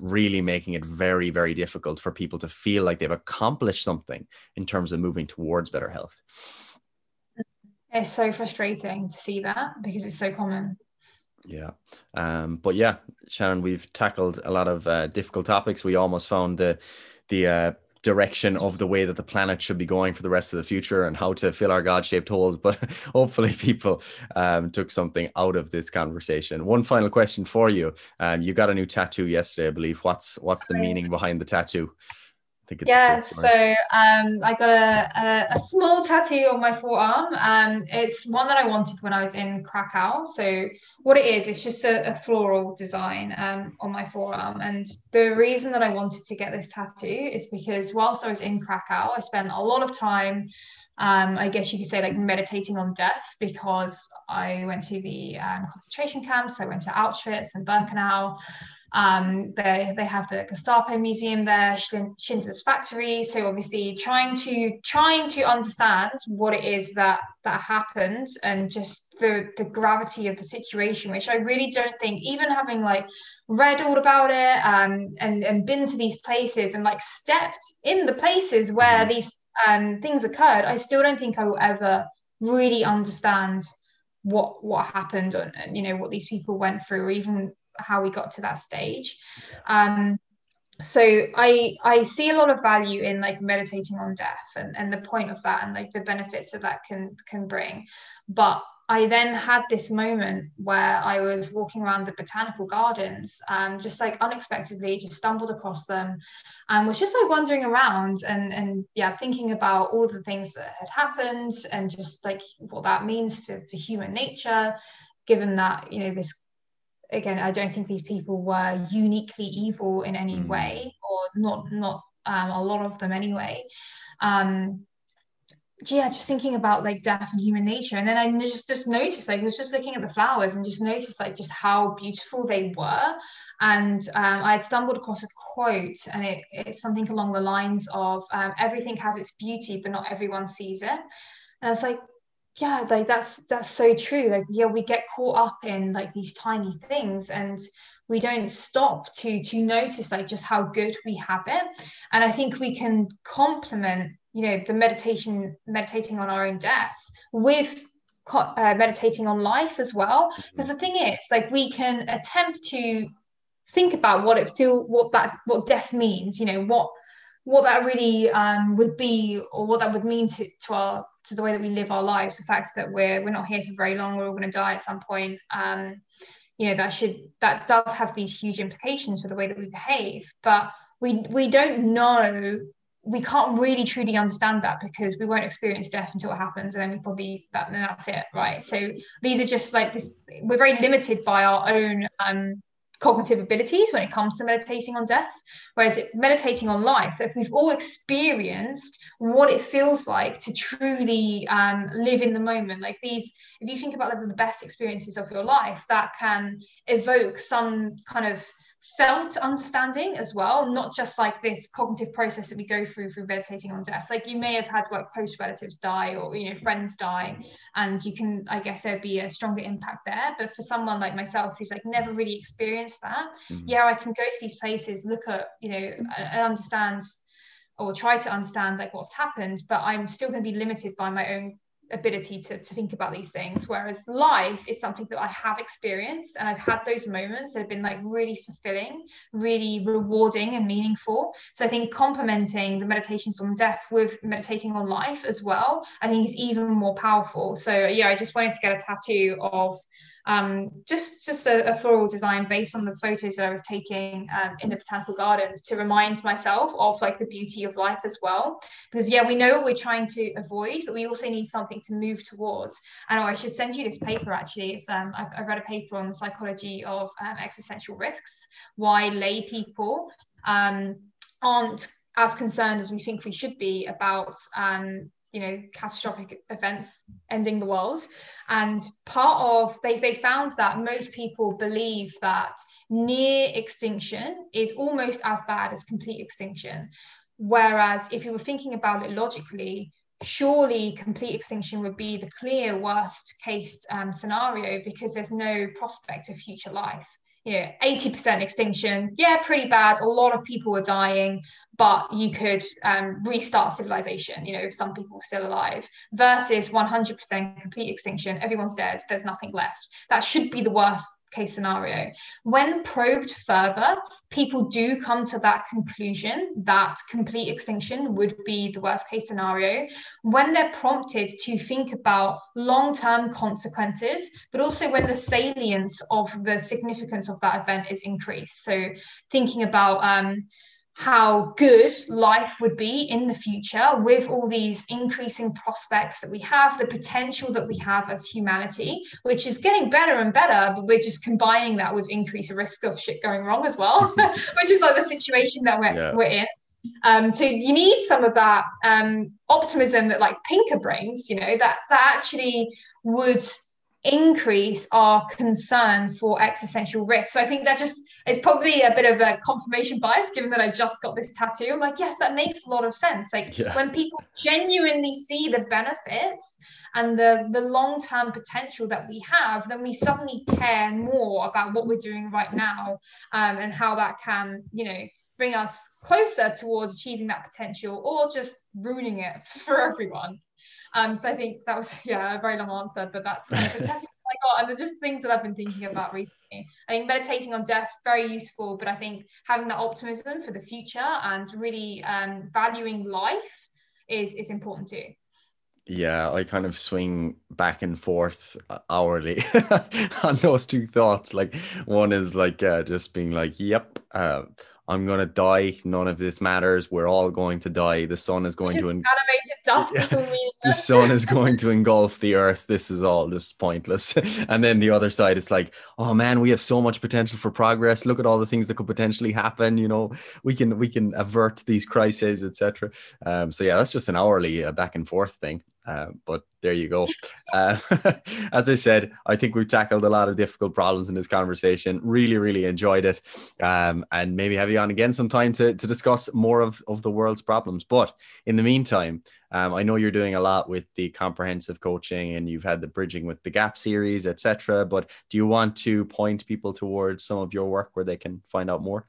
really making it very, very difficult for people to feel like they've accomplished something in terms of moving towards better health. It's so frustrating to see that because it's so common. Yeah. Um, but yeah, Shannon, we've tackled a lot of uh, difficult topics. We almost found the the uh, direction of the way that the planet should be going for the rest of the future and how to fill our god-shaped holes but hopefully people um, took something out of this conversation. One final question for you. Um, you got a new tattoo yesterday i believe. What's what's the meaning behind the tattoo think it's yeah so um, i got a, a, a, small tattoo on my forearm um, it's one that i wanted when i was in krakow so what it is it's just a, a floral design um, on my forearm and the reason that i wanted to get this tattoo is because whilst i was in krakow i spent a lot of time um, I guess you could say like meditating on death because I went to the um, concentration camps. I went to Auschwitz and Birkenau. Um, they, they have the Gestapo museum there, Schindler's factory. So obviously trying to trying to understand what it is that that happened and just the the gravity of the situation, which I really don't think even having like read all about it um, and and been to these places and like stepped in the places where mm-hmm. these um, things occurred, I still don't think I will ever really understand what what happened and, and you know what these people went through or even how we got to that stage. Um, so i i see a lot of value in like meditating on death and, and the point of that and like the benefits that that can can bring. But I then had this moment where I was walking around the botanical gardens and um, just like unexpectedly just stumbled across them and was just like wandering around and and yeah thinking about all the things that had happened and just like what that means for, for human nature given that you know this again I don't think these people were uniquely evil in any mm. way or not not um, a lot of them anyway um, yeah, just thinking about like death and human nature. And then I just just noticed, like, I was just looking at the flowers and just noticed like just how beautiful they were. And um, I had stumbled across a quote, and it, it's something along the lines of um, everything has its beauty, but not everyone sees it. And I was like, yeah, like that's that's so true. Like, yeah, we get caught up in like these tiny things and we don't stop to to notice like just how good we have it. And I think we can complement you know the meditation meditating on our own death with uh, meditating on life as well because the thing is like we can attempt to think about what it feel what that what death means you know what what that really um, would be or what that would mean to, to our to the way that we live our lives. The fact that we're we're not here for very long we're all going to die at some point um, you know that should that does have these huge implications for the way that we behave. But we we don't know we can't really truly understand that because we won't experience death until it happens and then we probably that that's it right? So these are just like this we're very limited by our own um, cognitive abilities when it comes to meditating on death. Whereas meditating on life if we've all experienced what it feels like to truly um, live in the moment. Like these if you think about like, the best experiences of your life that can evoke some kind of felt understanding as well, not just like this cognitive process that we go through through meditating on death. Like you may have had like close relatives die or you know friends die, and you can I guess there'd be a stronger impact there. But for someone like myself who's like never really experienced that, mm-hmm. yeah, I can go to these places, look at you know, and understand or try to understand like what's happened, but I'm still going to be limited by my own ability to, to think about these things whereas life is something that i have experienced and i've had those moments that have been like really fulfilling really rewarding and meaningful. So i think complementing the meditations on death with meditating on life as well i think is even more powerful. So yeah i just wanted to get a tattoo of um, just just a, a, floral design based on the photos that I was taking um, in the botanical gardens to remind myself of like the beauty of life as well. Because yeah, we know what we're trying to avoid, but we also need something to move towards. And oh, I should send you this paper actually. It's um, I, I read a paper on the psychology of um, existential risks, why lay people um, aren't as concerned as we think we should be about um, you know catastrophic events ending the world. And part of they, they found that most people believe that near extinction is almost as bad as complete extinction. Whereas if you were thinking about it logically surely complete extinction would be the clear worst case um, scenario because there's no prospect of future life you know 80% extinction. Yeah pretty bad. A lot of people were dying but you could um, restart civilization you know if some people were still alive versus 100% complete extinction. Everyone's dead. There's nothing left. That should be the worst case scenario. When probed further, people do come to that conclusion that complete extinction would be the worst case scenario when they're prompted to think about long term consequences, but also when the salience of the significance of that event is increased. So, thinking about um, how good life would be in the future with all these increasing prospects that we have, the potential that we have as humanity, which is getting better and better, but we're just combining that with increased risk of shit going wrong as well, which is like the situation that we're, yeah. we're in. Um, so you need some of that um, optimism that like Pinker brings, you know, that that actually would increase our concern for existential risk. So I think that just it's probably a bit of a confirmation bias given that I just got this tattoo. I'm like, yes, that makes a lot of sense. Like yeah. when people genuinely see the benefits and the the long-term potential that we have, then we suddenly care more about what we're doing right now um, and how that can, you know, bring us closer towards achieving that potential or just ruining it for everyone. Um, so I think that was yeah a very long answer, but that's the tattoo I got, and there's just things that I've been thinking about recently. I think meditating on death very useful, but I think having that optimism for the future and really um, valuing life is is important too. Yeah, I kind of swing back and forth hourly on those two thoughts. Like one is like uh, just being like, "Yep, uh, I'm gonna die. None of this matters. We're all going to die. The sun is going to en- the sun is going to engulf the earth. This is all just pointless. and then the other side is like, oh man, we have so much potential for progress. Look at all the things that could potentially happen. You know, we can we can avert these crises, etc. Um, so yeah, that's just an hourly uh, back and forth thing. Uh, but there you go. Uh, as I said, I think we've tackled a lot of difficult problems in this conversation. Really, really enjoyed it. Um, and maybe have you on again sometime to, to discuss more of, of the world's problems. But in the meantime, um, I know you're doing a lot with the comprehensive coaching and you've had the bridging with the gap series, etc. But do you want to point people towards some of your work where they can find out more?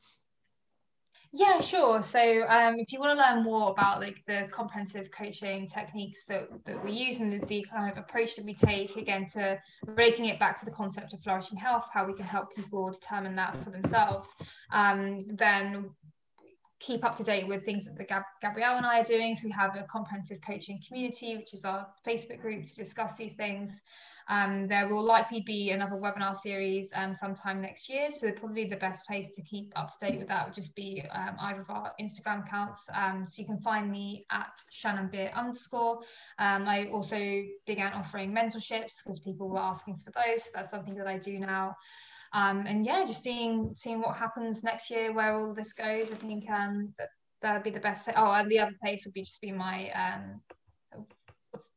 Yeah, sure. So um, if you want to learn more about like the comprehensive coaching techniques that, that we use and the, the, kind of approach that we take, again, to relating it back to the concept of flourishing health, how we can help people determine that for themselves, um, then keep up to date with things that the Gab- Gabrielle and I are doing. So we have a comprehensive coaching community, which is our Facebook group to discuss these things. Um, there will likely be another webinar series um, sometime next year. So probably the best place to keep up to date with that would just be um, either of our Instagram accounts. Um, so you can find me at Shannon Beer underscore. Um, I also began offering mentorships because people were asking for those. So that's something that I do now. Um, and yeah, just seeing seeing what happens next year, where all this goes. I think that that'd be the best. Place. Oh, and the other place would be just be my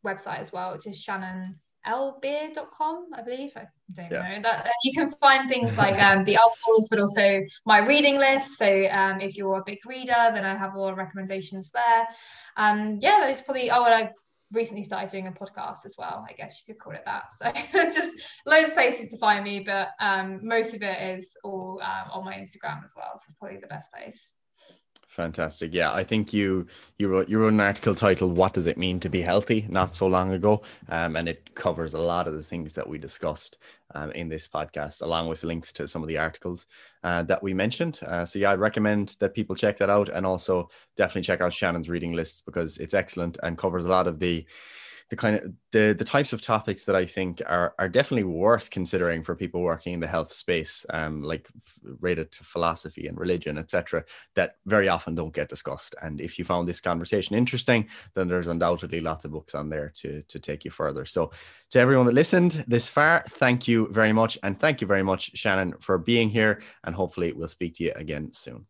website as well, which is Shannon lbeer.com, I believe. I don't yeah. know that. You can find things like um, the articles, but also my reading list. So um, if you're a big reader, then I have a lot of recommendations there. Um, yeah, those probably. Oh, and I recently started doing a podcast as well. I guess you could call it that. So just loads of places to find me, but um, most of it is all um, on my Instagram as well. So it's probably the best place. Fantastic. Yeah, I think you you wrote you wrote an article titled "What Does It Mean to Be Healthy?" not so long ago, um, and it covers a lot of the things that we discussed um, in this podcast, along with links to some of the articles uh, that we mentioned. Uh, so yeah, I'd recommend that people check that out, and also definitely check out Shannon's reading list because it's excellent and covers a lot of the the kind of the the types of topics that I think are are definitely worth considering for people working in the health space, um, like related to philosophy and religion, etc., that very often don't get discussed. And if you found this conversation interesting, then there's undoubtedly lots of books on there to to take you further. So, to everyone that listened this far, thank you very much, and thank you very much, Shannon, for being here. And hopefully, we'll speak to you again soon.